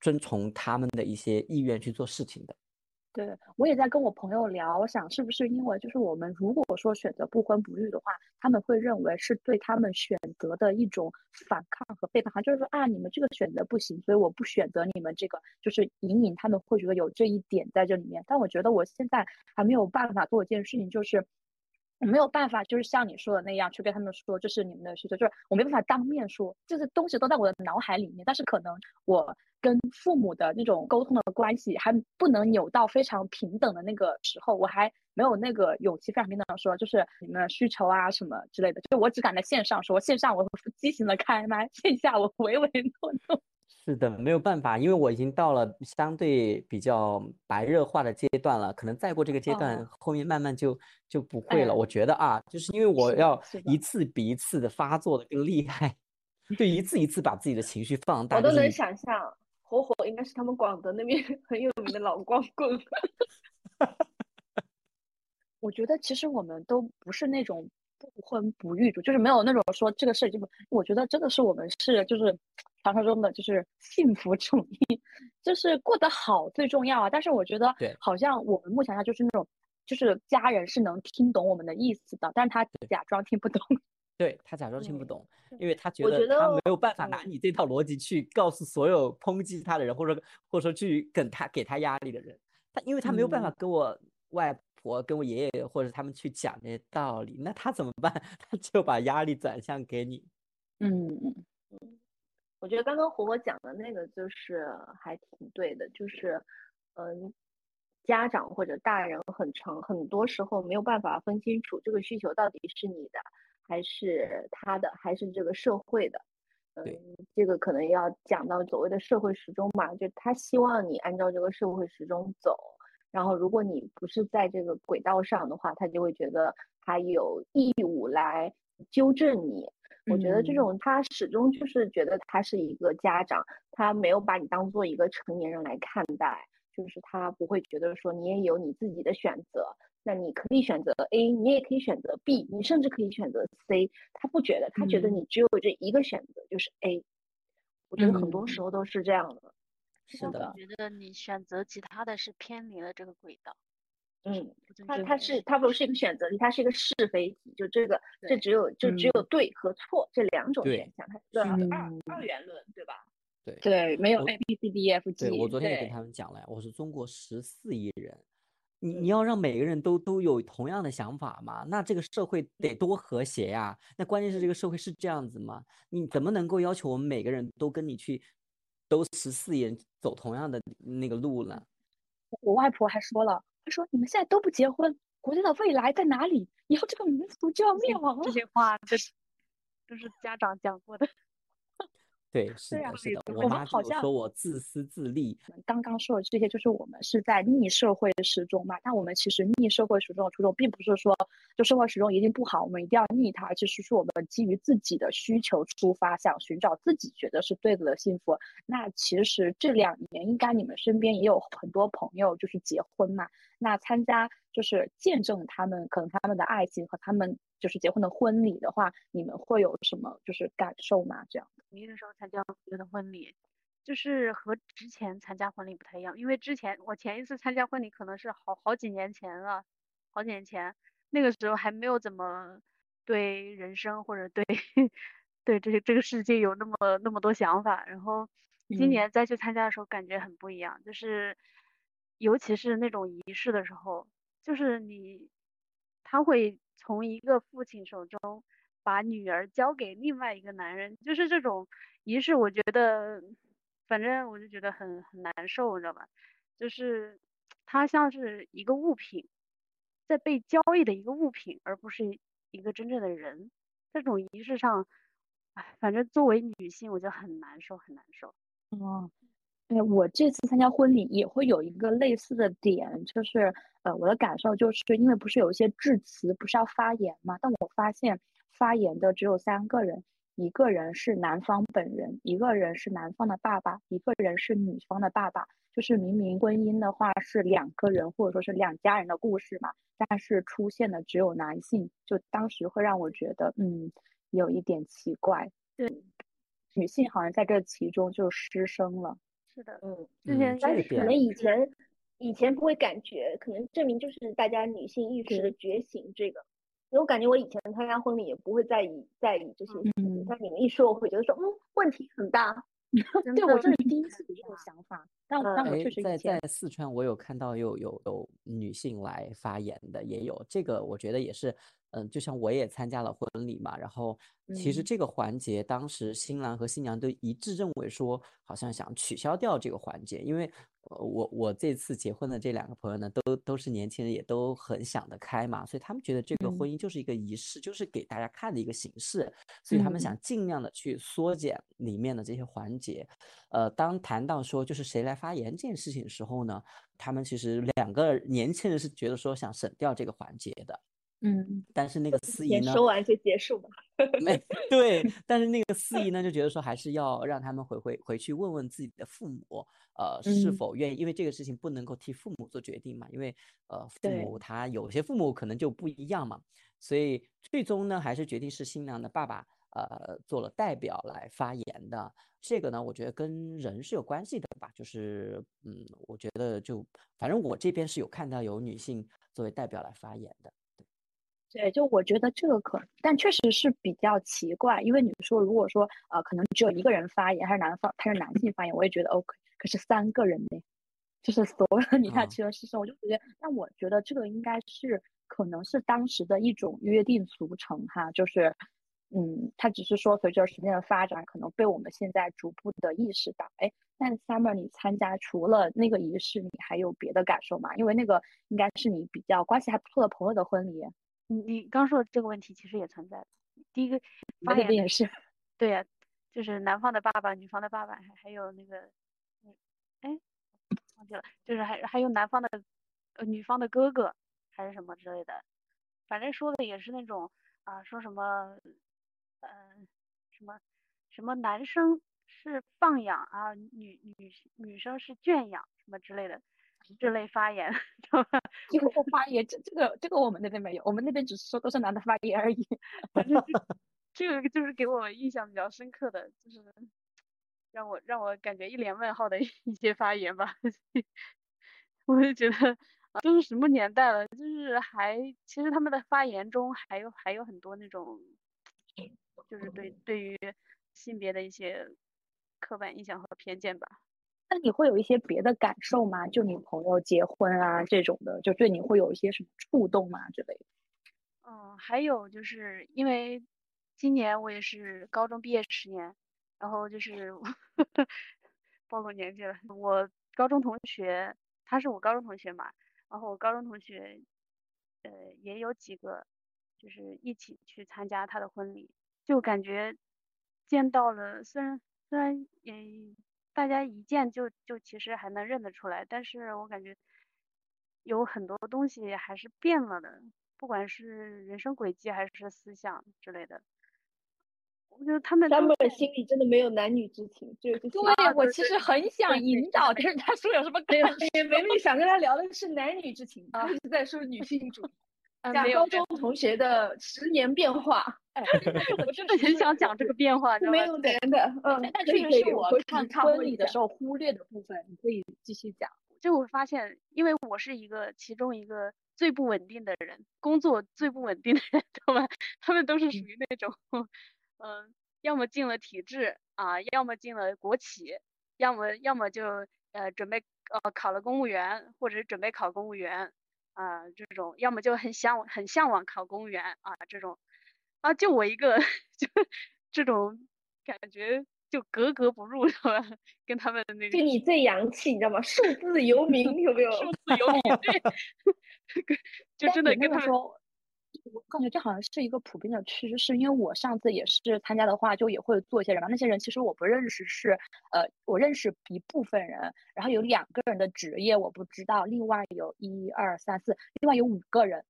遵从他们的一些意愿去做事情的。对，我也在跟我朋友聊，我想是不是因为就是我们如果说选择不婚不育的话，他们会认为是对他们选择的一种反抗和背叛，就是说啊，你们这个选择不行，所以我不选择你们这个，就是隐隐他们会觉得有这一点在这里面。但我觉得我现在还没有办法做一件事情，就是我没有办法就是像你说的那样去跟他们说这是你们的需求，就是我没办法当面说，这些东西都在我的脑海里面，但是可能我。跟父母的那种沟通的关系还不能扭到非常平等的那个时候，我还没有那个勇气非常平等的说，就是你们的需求啊什么之类的，就我只敢在线上说，线上我激情的开麦，线下我 (laughs) 唯唯诺诺。是的，没有办法，因为我已经到了相对比较白热化的阶段了，可能再过这个阶段，后面慢慢就就不会了。我觉得啊，就是因为我要一次比一次的发作的更厉害，对，一次一次把自己的情绪放大，我都能想象。火火应该是他们广德那边 (laughs) 很有名的老光棍。我觉得其实我们都不是那种不婚不育主，就是没有那种说这个事就。我觉得真的是我们是就是传说中的就是幸福主义，就是过得好最重要啊。但是我觉得好像我们目前下就是那种就是家人是能听懂我们的意思的，但是他假装听不懂。(laughs) 对他假装听不懂，因为他觉得他没有办法拿你这套逻辑去告诉所有抨击他的人，或者或者说去跟他给他压力的人。他因为他没有办法跟我外婆、跟我爷爷或者他们去讲这些道理，那他怎么办？(laughs) 他就把压力转向给你。嗯，我觉得刚刚火火讲的那个就是还挺对的，就是嗯，家长或者大人很长很多时候没有办法分清楚这个需求到底是你的还是他的还是这个社会的。嗯，这个可能要讲到所谓的社会时钟嘛，就他希望你按照这个社会时钟走，然后如果你不是在这个轨道上的话，他就会觉得他有义务来纠正你。我觉得这种他始终就是觉得他是一个家长，他没有把你当做一个成年人来看待，就是他不会觉得说你也有你自己的选择，那你可以选择 A，你也可以选择 B，你甚至可以选择 C，他不觉得，他觉得你只有这一个选择就是 A。我觉得很多时候都是这样的。是的。觉得你选择其他的是偏离了这个轨道。嗯，他他是它不是一个选择题，它是一个是非题，就这个这只有就只有对和错这两种选项，它是二二元论，对吧？对对，没有 A B C D E F G。对我昨天也跟他们讲了，我说中国十四亿人，你你要让每个人都都有同样的想法嘛？那这个社会得多和谐呀！那关键是这个社会是这样子吗？你怎么能够要求我们每个人都跟你去都十四亿人走同样的那个路呢？我外婆还说了。说你们现在都不结婚，国家的未来在哪里？(laughs) 以后这个民族就要灭亡了。这些话这都是家长讲过的。对，是的，是的。我们好像说我自私自利。刚刚说的这些，就是我们是在逆社会时钟嘛。但我们其实逆社会时钟的初衷，并不是说就社会时钟一定不好，我们一定要逆它，而是说我们基于自己的需求出发，想寻找自己觉得是对的幸福。那其实这两年，应该你们身边也有很多朋友就是结婚嘛。那参加就是见证他们可能他们的爱情和他们就是结婚的婚礼的话，你们会有什么就是感受吗？这样。那个时候参加的婚礼，就是和之前参加婚礼不太一样，因为之前我前一次参加婚礼可能是好好几年前了，好几年前，那个时候还没有怎么对人生或者对 (laughs) 对这个这个世界有那么那么多想法，然后今年再去参加的时候感觉很不一样，就是尤其是那种仪式的时候，就是你他会从一个父亲手中。把女儿交给另外一个男人，就是这种仪式，我觉得，反正我就觉得很很难受，你知道吧？就是他像是一个物品，在被交易的一个物品，而不是一个真正的人。这种仪式上，哎，反正作为女性，我就很难受，很难受。哦，哎，我这次参加婚礼也会有一个类似的点，就是呃，我的感受就是因为不是有一些致辞不是要发言嘛，但我发现。发言的只有三个人，一个人是男方本人，一个人是男方的爸爸，一个人是女方的爸爸。就是明明婚姻的话是两个人或者说是两家人的故事嘛，但是出现的只有男性，就当时会让我觉得，嗯，有一点奇怪。对，女性好像在这其中就失声了。是的，嗯，之前但是可能以前以前不会感觉，可能证明就是大家女性意识的觉醒这个。因为我感觉我以前参加婚礼也不会在意在意这些事情，但你们一说，我会觉得说，嗯，问题很大。(laughs) 对我这是第一次有这种想法，但但我确实在在四川，我有看到有有有女性来发言的，也有这个，我觉得也是。嗯，就像我也参加了婚礼嘛，然后其实这个环节，当时新郎和新娘都一致认为说，好像想取消掉这个环节，因为我我这次结婚的这两个朋友呢，都都是年轻人，也都很想得开嘛，所以他们觉得这个婚姻就是一个仪式，就是给大家看的一个形式，所以他们想尽量的去缩减里面的这些环节。呃，当谈到说就是谁来发言这件事情的时候呢，他们其实两个年轻人是觉得说想省掉这个环节的。嗯，(laughs) (laughs) 但是那个司仪呢？说完就结束吧。没对，但是那个司仪呢，就觉得说还是要让他们回回回去问问自己的父母，呃，是否愿意，因为这个事情不能够替父母做决定嘛，因为呃，父母他有些父母可能就不一样嘛，所以最终呢，还是决定是新娘的爸爸呃做了代表来发言的。这个呢，我觉得跟人是有关系的吧，就是嗯，我觉得就反正我这边是有看到有女性作为代表来发言的。对，就我觉得这个可，但确实是比较奇怪，因为你说如果说呃，可能只有一个人发言，还是男方，他是男性发言，我也觉得 OK。可是三个人呢，就是所有的你看其人是生，我就觉得，那我觉得这个应该是可能是当时的一种约定俗成哈，就是，嗯，他只是说随着时间的发展，可能被我们现在逐步的意识到，哎，那 summer 你参加除了那个仪式，你还有别的感受吗？因为那个应该是你比较关系还不错的朋友的婚礼。你你刚说的这个问题其实也存在，第一个发言也是，对呀，就是男方的爸爸、女方的爸爸，还还有那个，哎。忘记了，就是还还有男方的，呃，女方的哥哥还是什么之类的，反正说的也是那种啊，说什么，嗯，什么什么男生是放养啊，女女女生是圈养什么之类的这类发言，(laughs) 这个发言这这个这个我们那边没有，我们那边只是说都是男的发言而已。(laughs) 这个就是给我印象比较深刻的就是。让我让我感觉一脸问号的 (laughs) 一些发言吧，我就觉得啊，都是什么年代了，就是还其实他们的发言中还有还有很多那种，就是对对于性别的一些刻板印象和偏见吧。那你会有一些别的感受吗？就你朋友结婚啊这种的，就对你会有一些什么触动吗之类的？嗯，还有就是因为今年我也是高中毕业十年。然后就是 (laughs) 暴露年纪了。我高中同学，他是我高中同学嘛。然后我高中同学，呃，也有几个，就是一起去参加他的婚礼，就感觉见到了，虽然虽然也大家一见就就其实还能认得出来，但是我感觉有很多东西还是变了的，不管是人生轨迹还是思想之类的。我觉得他们他们心里真的没有男女之情，就是对我其实很想引导，但是他说有什么感觉？梅梅想跟他聊的是男女之情，他一直在说女性主义。讲高中同学的十年变化，(laughs) 哎，我真的 (laughs) 很想讲这个变化，没有男的，嗯，但确实是我看婚礼的时候忽略的部分，你可以继续讲。就我发现，因为我是一个其中一个最不稳定的人，工作最不稳定的人，(laughs) 他们？他们都是属于那种。嗯，要么进了体制啊，要么进了国企，要么要么就呃准备呃考了公务员，或者是准备考公务员啊这种，要么就很向往很向往考公务员啊这种，啊就我一个 (laughs) 就这种感觉就格格不入是吧？跟他们那个就你最洋气，你知道吗？数字游民有没有？(laughs) 数字游民对，(laughs) 就真的跟他们说。我感觉这好像是一个普遍的趋势，是因为我上次也是参加的话，就也会做一些人嘛。那些人其实我不认识，是呃，我认识一部分人，然后有两个人的职业我不知道，另外有一二三四，另外有五个人，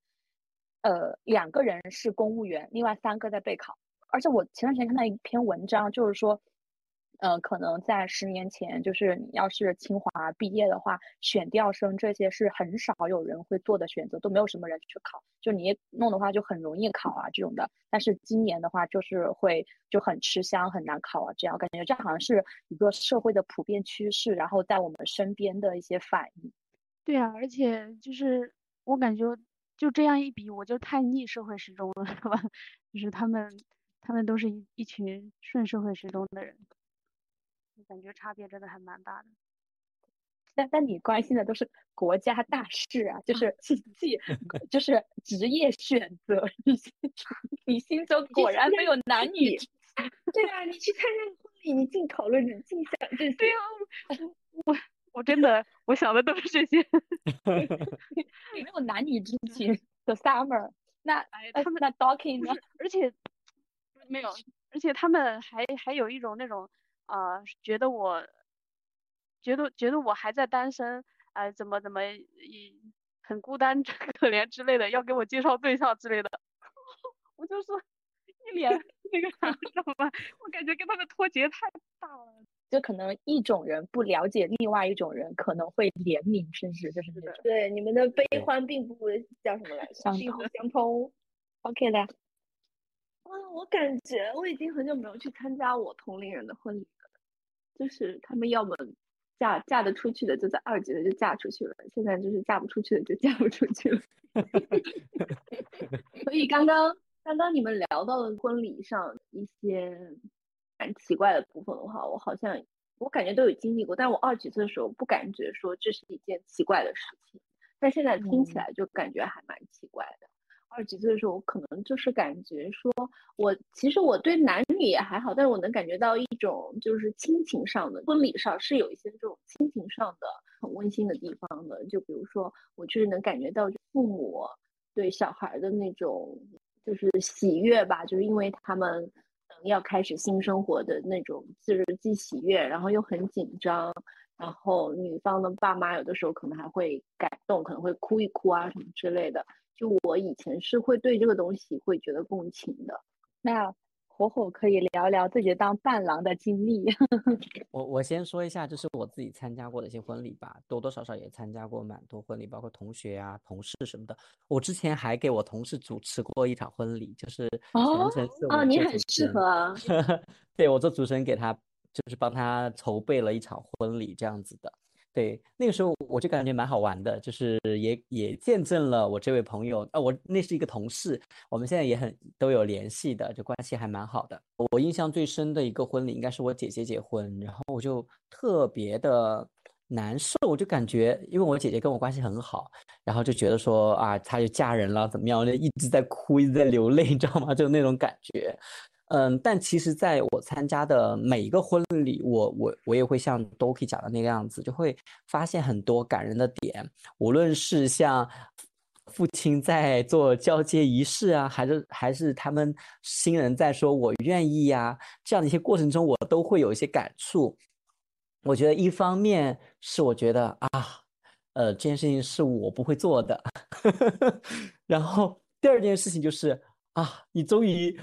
呃，两个人是公务员，另外三个在备考。而且我前段时间看到一篇文章，就是说。呃，可能在十年前，就是你要是清华毕业的话，选调生这些是很少有人会做的选择，都没有什么人去考。就你弄的话，就很容易考啊这种的。但是今年的话，就是会就很吃香，很难考啊。这样感觉这好像是一个社会的普遍趋势，然后在我们身边的一些反应。对啊，而且就是我感觉就这样一比，我就太逆社会时钟了，是吧？(laughs) 就是他们，他们都是一一群顺社会时钟的人。感觉差别真的还蛮大的，但但你关心的都是国家大事啊，就是自己 (laughs) 就是职业选择，(laughs) (laughs) 你心中果然没有男女。对啊，你去参加婚礼，你净讨论着，净想这些。对啊，我我真的我想的都是这些，没有男女之情的 summer。那他们那 docking 呢？而且没有，而且他们还还有一种那种。啊，觉得我，觉得觉得我还在单身，哎，怎么怎么，一很孤单 (laughs) 可怜之类的，要给我介绍对象之类的，(laughs) 我就是一脸 (laughs) 那个啥，知道吗？我感觉跟他们脱节太大了。就可能一种人不了解另外一种人，可能会怜悯，甚至就是那种。对，你们的悲欢并不叫什么来着？相相通。OK 的。啊，我感觉我已经很久没有去参加我同龄人的婚礼。就是他们要么嫁嫁得出去的就在二级的就嫁出去了，现在就是嫁不出去的就嫁不出去了。(laughs) 所以刚刚刚刚你们聊到了婚礼上一些蛮奇怪的部分的话，我好像我感觉都有经历过，但我二十几岁的时候不感觉说这是一件奇怪的事情，但现在听起来就感觉还蛮奇怪的。二十几岁的时候，我可能就是感觉说，我其实我对男女也还好，但是我能感觉到一种就是亲情上的婚礼上是有一些这种亲情上的很温馨的地方的，就比如说我确实能感觉到父母对小孩的那种就是喜悦吧，就是因为他们要开始新生活的那种，就是既喜悦，然后又很紧张，然后女方的爸妈有的时候可能还会感动，可能会哭一哭啊什么之类的。就我以前是会对这个东西会觉得共情的，那火火可以聊聊自己当伴郎的经历。(laughs) 我我先说一下，就是我自己参加过的一些婚礼吧，多多少少也参加过蛮多婚礼，包括同学啊、同事什么的。我之前还给我同事主持过一场婚礼，就是全程是哦，你很适合啊。(laughs) 对我做主持人给他，就是帮他筹备了一场婚礼这样子的。对，那个时候我就感觉蛮好玩的，就是也也见证了我这位朋友，呃，我那是一个同事，我们现在也很都有联系的，就关系还蛮好的。我印象最深的一个婚礼应该是我姐姐结婚，然后我就特别的难受，我就感觉因为我姐姐跟我关系很好，然后就觉得说啊，她就嫁人了怎么样，我就一直在哭，一直在流泪，你知道吗？就那种感觉。嗯，但其实，在我参加的每一个婚礼，我我我也会像 Doki 讲的那个样子，就会发现很多感人的点。无论是像父亲在做交接仪式啊，还是还是他们新人在说“我愿意”呀，这样的一些过程中，我都会有一些感触。我觉得一方面是我觉得啊，呃，这件事情是我不会做的。(laughs) 然后第二件事情就是啊，你终于。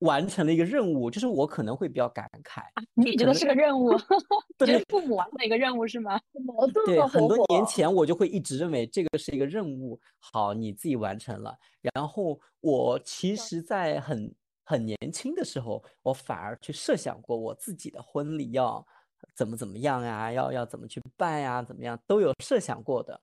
完成了一个任务，就是我可能会比较感慨。你觉得是个任务，(laughs) 对父母完成一个任务是吗？(laughs) 矛盾对，很多年前我就会一直认为这个是一个任务，好，你自己完成了。然后我其实，在很很年轻的时候，我反而去设想过我自己的婚礼要怎么怎么样呀，要要怎么去办呀，怎么样都有设想过的。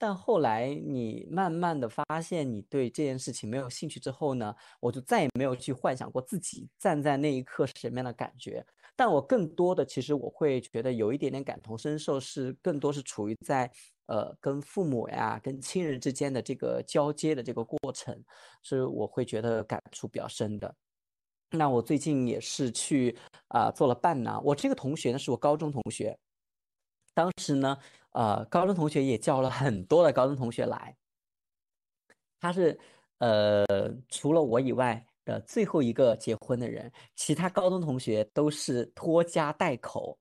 但后来你慢慢的发现你对这件事情没有兴趣之后呢，我就再也没有去幻想过自己站在那一刻是什么样的感觉。但我更多的其实我会觉得有一点点感同身受，是更多是处于在呃跟父母呀、跟亲人之间的这个交接的这个过程，是我会觉得感触比较深的。那我最近也是去啊做了伴郎，我这个同学呢是我高中同学，当时呢。呃，高中同学也叫了很多的高中同学来。他是呃，除了我以外的最后一个结婚的人，其他高中同学都是拖家带口，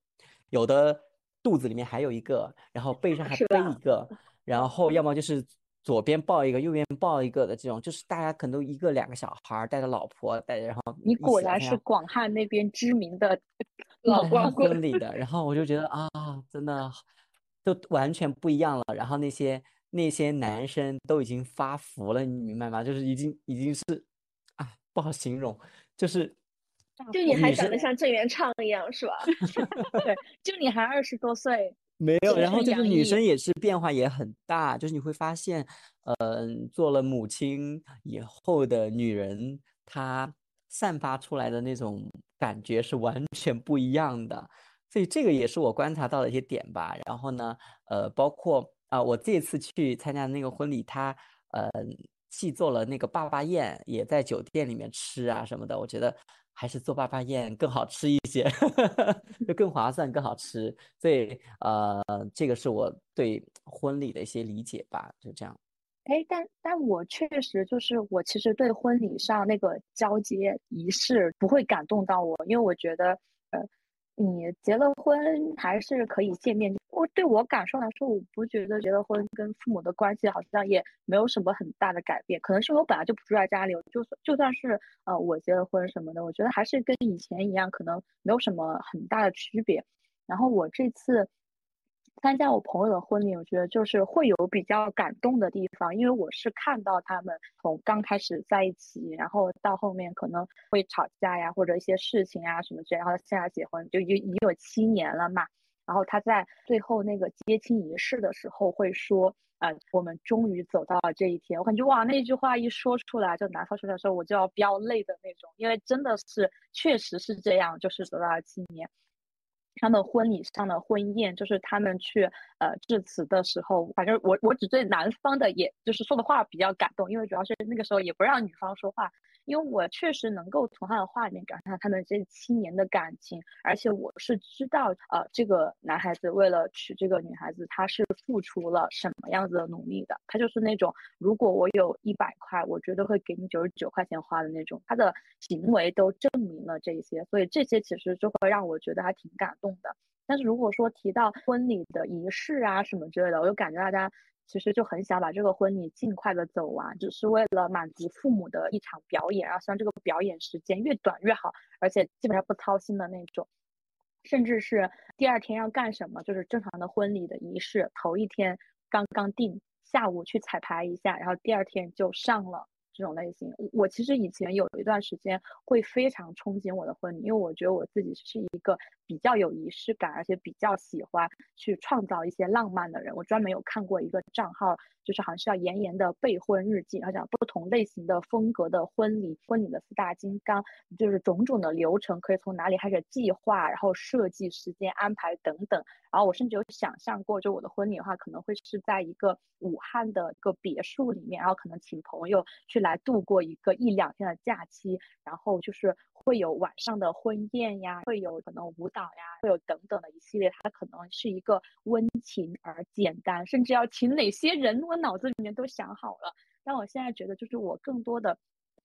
有的肚子里面还有一个，然后背上还背一个，然后要么就是左边抱一个，右边抱一个的这种，就是大家可能都一个两个小孩带着老婆带着，然后你果然是广汉那边知名的 (laughs) 老光棍婚礼的，然后我就觉得啊，真的。都完全不一样了，然后那些那些男生都已经发福了，你明白吗？就是已经已经是啊，不好形容，就是就你还长得像郑元畅一样是吧？(laughs) 对，就你还二十多岁，没有。然后就是女生也是变化也很大，就是你会发现，嗯，做了母亲以后的女人，她散发出来的那种感觉是完全 (laughs) 不一样的。所以这个也是我观察到的一些点吧。然后呢，呃，包括啊，我这次去参加那个婚礼，他呃，既做了那个爸爸宴，也在酒店里面吃啊什么的。我觉得还是做爸爸宴更好吃一些，(laughs) 就更划算、更好吃。所以呃，这个是我对婚礼的一些理解吧，就这样。哎，但但我确实就是我其实对婚礼上那个交接仪式不会感动到我，因为我觉得呃。你结了婚还是可以见面。我对我感受来说，我不觉得结了婚跟父母的关系好像也没有什么很大的改变。可能是我本来就不住在家里，就算就算是呃我结了婚什么的，我觉得还是跟以前一样，可能没有什么很大的区别。然后我这次。参加我朋友的婚礼，我觉得就是会有比较感动的地方，因为我是看到他们从刚开始在一起，然后到后面可能会吵架呀，或者一些事情啊什么之类，然后现在结婚就已已经有七年了嘛。然后他在最后那个接亲仪式的时候会说：“啊，我们终于走到了这一天。”我感觉哇，那句话一说出来，就拿出来的时候我就要飙泪的那种，因为真的是确实是这样，就是走到了七年。他们婚礼上的婚宴，就是他们去呃致辞的时候，反正我我只对男方的，也就是说的话比较感动，因为主要是那个时候也不让女方说话，因为我确实能够从他的话里面感受到他们这七年的感情，而且我是知道呃这个男孩子为了娶这个女孩子，他是付出了什么样子的努力的，他就是那种如果我有一百块，我绝对会给你九十九块钱花的那种，他的行为都证明了这些，所以这些其实就会让我觉得还挺感动。的，但是如果说提到婚礼的仪式啊什么之类的，我就感觉大家其实就很想把这个婚礼尽快的走完，只是为了满足父母的一场表演，然后希望这个表演时间越短越好，而且基本上不操心的那种，甚至是第二天要干什么，就是正常的婚礼的仪式，头一天刚刚定，下午去彩排一下，然后第二天就上了。这种类型，我其实以前有一段时间会非常憧憬我的婚礼，因为我觉得我自己是一个比较有仪式感，而且比较喜欢去创造一些浪漫的人。我专门有看过一个账号，就是好像是叫炎炎的备婚日记，然后讲不同类型的风格的婚礼，婚礼的四大金刚，就是种种的流程可以从哪里开始计划，然后设计时间安排等等。然后我甚至有想象过，就我的婚礼的话，可能会是在一个武汉的一个别墅里面，然后可能请朋友去来度过一个一两天的假期，然后就是会有晚上的婚宴呀，会有可能舞蹈呀，会有等等的一系列，它可能是一个温情而简单，甚至要请哪些人，我脑子里面都想好了。但我现在觉得，就是我更多的。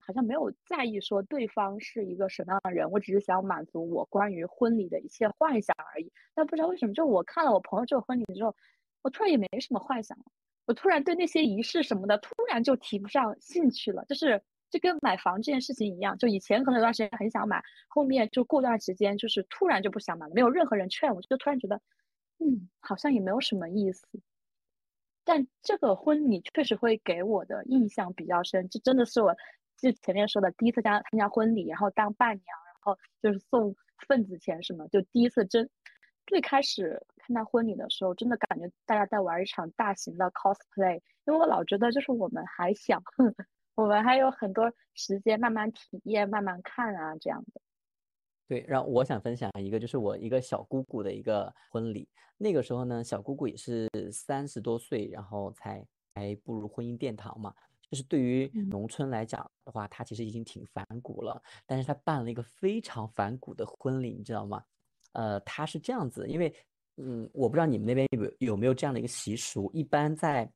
好像没有在意说对方是一个什么样的人，我只是想满足我关于婚礼的一切幻想而已。但不知道为什么，就我看了我朋友这个婚礼之后，我突然也没什么幻想了。我突然对那些仪式什么的，突然就提不上兴趣了。就是就跟买房这件事情一样，就以前可能有段时间很想买，后面就过段时间就是突然就不想买了。没有任何人劝我，就突然觉得，嗯，好像也没有什么意思。但这个婚礼确实会给我的印象比较深，这真的是我。就前面说的，第一次加参加婚礼，然后当伴娘，然后就是送份子钱什么，就第一次真最开始看到婚礼的时候，真的感觉大家在玩一场大型的 cosplay，因为我老觉得就是我们还小，(laughs) 我们还有很多时间慢慢体验、慢慢看啊这样的。对，然后我想分享一个，就是我一个小姑姑的一个婚礼，那个时候呢，小姑姑也是三十多岁，然后才才步入婚姻殿堂嘛。就是对于农村来讲的话，她其实已经挺反骨了，但是她办了一个非常反骨的婚礼，你知道吗？呃，她是这样子，因为，嗯，我不知道你们那边有有没有这样的一个习俗，一般在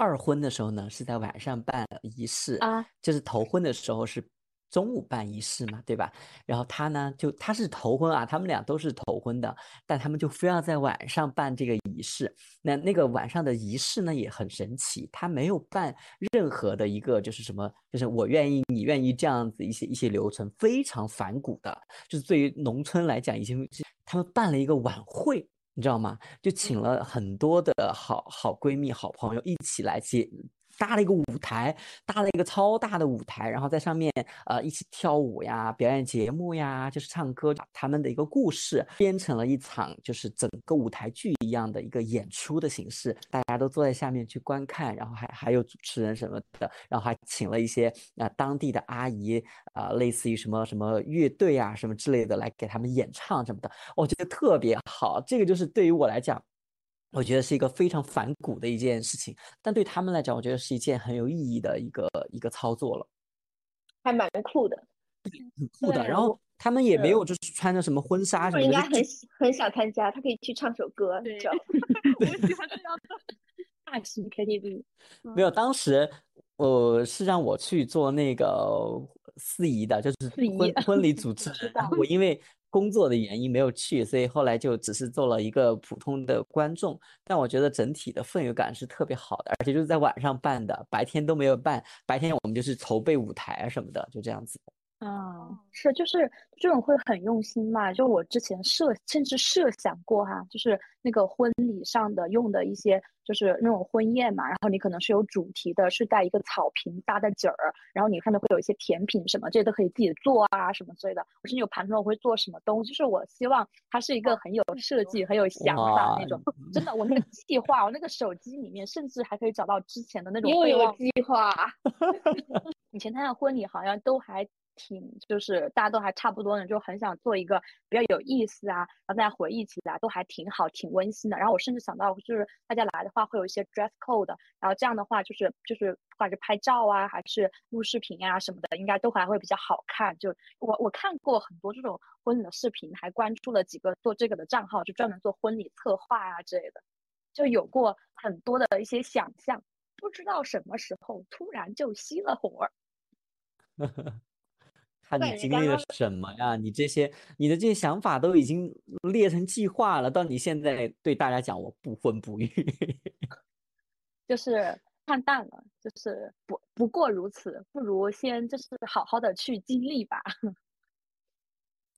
二婚的时候呢，是在晚上办仪式啊，就是头婚的时候是。中午办仪式嘛，对吧？然后他呢，就他是头婚啊，他们俩都是头婚的，但他们就非要在晚上办这个仪式。那那个晚上的仪式呢，也很神奇，他没有办任何的一个就是什么，就是我愿意，你愿意这样子一些一些流程，非常反骨的。就是对于农村来讲，已经他们办了一个晚会，你知道吗？就请了很多的好好闺蜜、好朋友一起来接。搭了一个舞台，搭了一个超大的舞台，然后在上面呃一起跳舞呀，表演节目呀，就是唱歌，把他们的一个故事编成了一场就是整个舞台剧一样的一个演出的形式，大家都坐在下面去观看，然后还还有主持人什么的，然后还请了一些啊当地的阿姨啊，类似于什么什么乐队啊什么之类的来给他们演唱什么的，我觉得特别好，这个就是对于我来讲。我觉得是一个非常反骨的一件事情，但对他们来讲，我觉得是一件很有意义的一个一个操作了，还蛮酷的，很酷的。然后他们也没有就是穿着什么婚纱什么的，应该很很想参加，他可以去唱首歌，对，(laughs) 我喜欢这样的 (laughs) 大型 KTV。没有，当时呃是让我去做那个司仪的，就是婚婚礼 (laughs) 主持人，我因为。工作的原因没有去，所以后来就只是做了一个普通的观众。但我觉得整体的氛围感是特别好的，而且就是在晚上办的，白天都没有办。白天我们就是筹备舞台什么的，就这样子。啊，是，就是这种会很用心嘛。就我之前设，甚至设想过哈，就是那个婚礼上的用的一些，就是那种婚宴嘛。然后你可能是有主题的，是带一个草坪搭的景儿，然后你上面会有一些甜品什么，这些都可以自己做啊，什么之类的。我甚至有盘算我会做什么东西，就是我希望它是一个很有设计、很有想法那种。真的，我那个计划，我那个手机里面甚至还可以找到之前的那种。又有计划。(laughs) 以前他的婚礼好像都还。挺就是大家都还差不多呢，就很想做一个比较有意思啊，然后大家回忆起来都还挺好，挺温馨的。然后我甚至想到，就是大家来的话会有一些 dress code，然后这样的话就是就是不管是拍照啊，还是录视频啊什么的，应该都还会比较好看。就我我看过很多这种婚礼的视频，还关注了几个做这个的账号，就专门做婚礼策划啊之类的，就有过很多的一些想象。不知道什么时候突然就熄了火。(laughs) 看你经历了什么呀？你这些你的这些想法都已经列成计划了，到你现在对大家讲我不婚不育，就是看淡了，就是不不过如此，不如先就是好好的去经历吧。(laughs)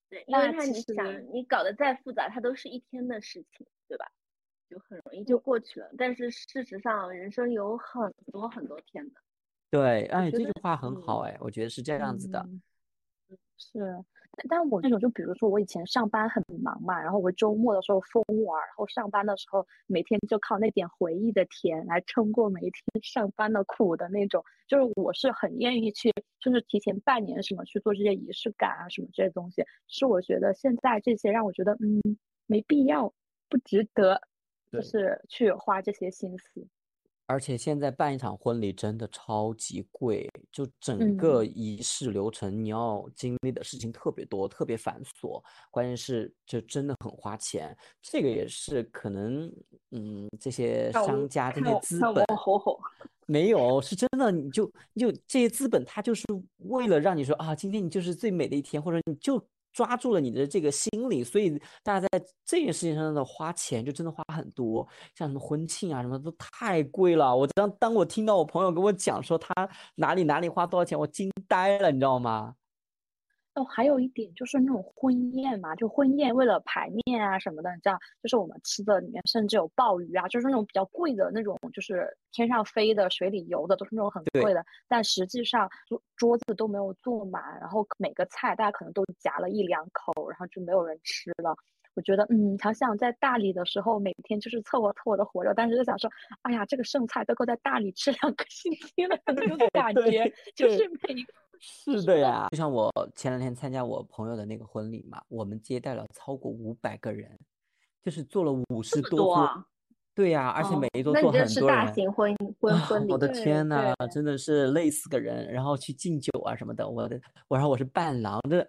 对，(laughs) 因为他你想，你搞得再复杂，它都是一天的事情，对吧？就很容易就过去了。但是事实上，人生有很多很多天的。对，哎，这句话很好，哎，我觉得是这样子的。是，但我那种就比如说我以前上班很忙嘛，然后我周末的时候疯玩，然后上班的时候每天就靠那点回忆的甜来撑过每一天 (laughs) 上班的苦的那种。就是我是很愿意去，就是提前半年什么去做这些仪式感啊什么这些东西，是我觉得现在这些让我觉得嗯没必要，不值得，就是去花这些心思。而且现在办一场婚礼真的超级贵，就整个仪式流程你要经历的事情特别多，特别繁琐，关键是就真的很花钱。这个也是可能，嗯，这些商家这些资本 (laughs) 没有是真的，你就你就这些资本，他就是为了让你说啊，今天你就是最美的一天，或者你就。抓住了你的这个心理，所以大家在这件事情上的花钱就真的花很多，像什么婚庆啊什么都太贵了。我当当我听到我朋友跟我讲说他哪里哪里花多少钱，我惊呆了，你知道吗？哦，还有一点就是那种婚宴嘛，就婚宴为了排面啊什么的，你知道，就是我们吃的里面甚至有鲍鱼啊，就是那种比较贵的那种，就是天上飞的、水里游的，都是那种很贵的。但实际上桌桌子都没有坐满，然后每个菜大家可能都夹了一两口，然后就没有人吃了。我觉得，嗯，想想在大理的时候，每天就是凑合凑合的活着，但是就想说，哎呀，这个剩菜都够在大理吃两个 (laughs) 星期了那种感觉，就是每一个。是的呀，就像我前两天参加我朋友的那个婚礼嘛，我们接待了超过五百个人，就是做了五十多桌。对呀，而且每一桌坐很多人。是大型婚婚婚礼。我的天呐，真的是累死个人，然后去敬酒啊什么的，我的，我然后我是伴郎，这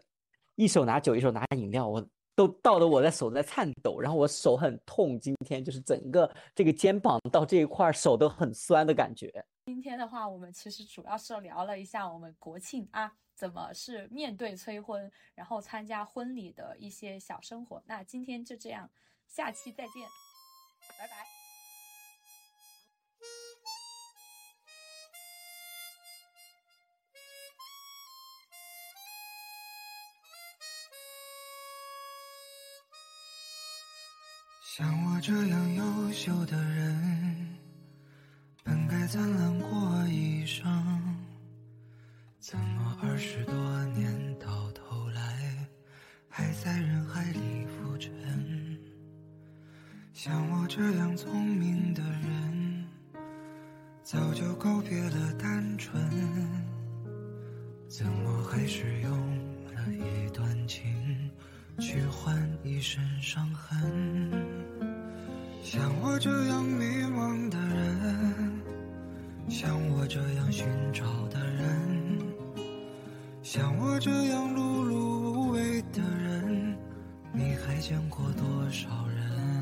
一手拿酒，一手拿饮料，我都倒的我的手在颤抖，然后我手很痛，今天就是整个这个肩膀到这一块手都很酸的感觉。今天的话，我们其实主要是聊了一下我们国庆啊，怎么是面对催婚，然后参加婚礼的一些小生活。那今天就这样，下期再见，拜拜。像我这样优秀的人。灿烂过一生，怎么二十多年到头来，还在人海里浮沉？像我这样聪明的人，早就告别了单纯，怎么还是用了一段情，去换一身伤痕？像我这样迷茫的人。像我这样寻找的人，像我这样碌碌无为的人，你还见过多少人？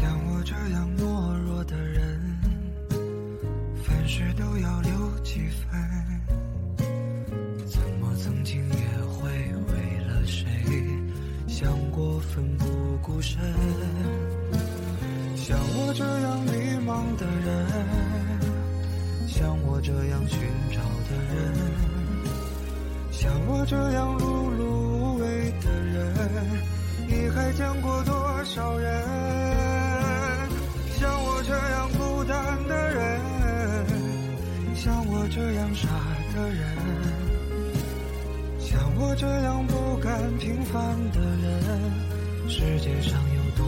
像我这样懦弱的人凡事都要留几分。怎么曾经也会为了谁想过奋不顾身？像我这样迷茫的人像我这样寻找的人像我这样碌碌无为的人你还见过多少人？这样傻的人像我这样不甘平凡的人世界上有多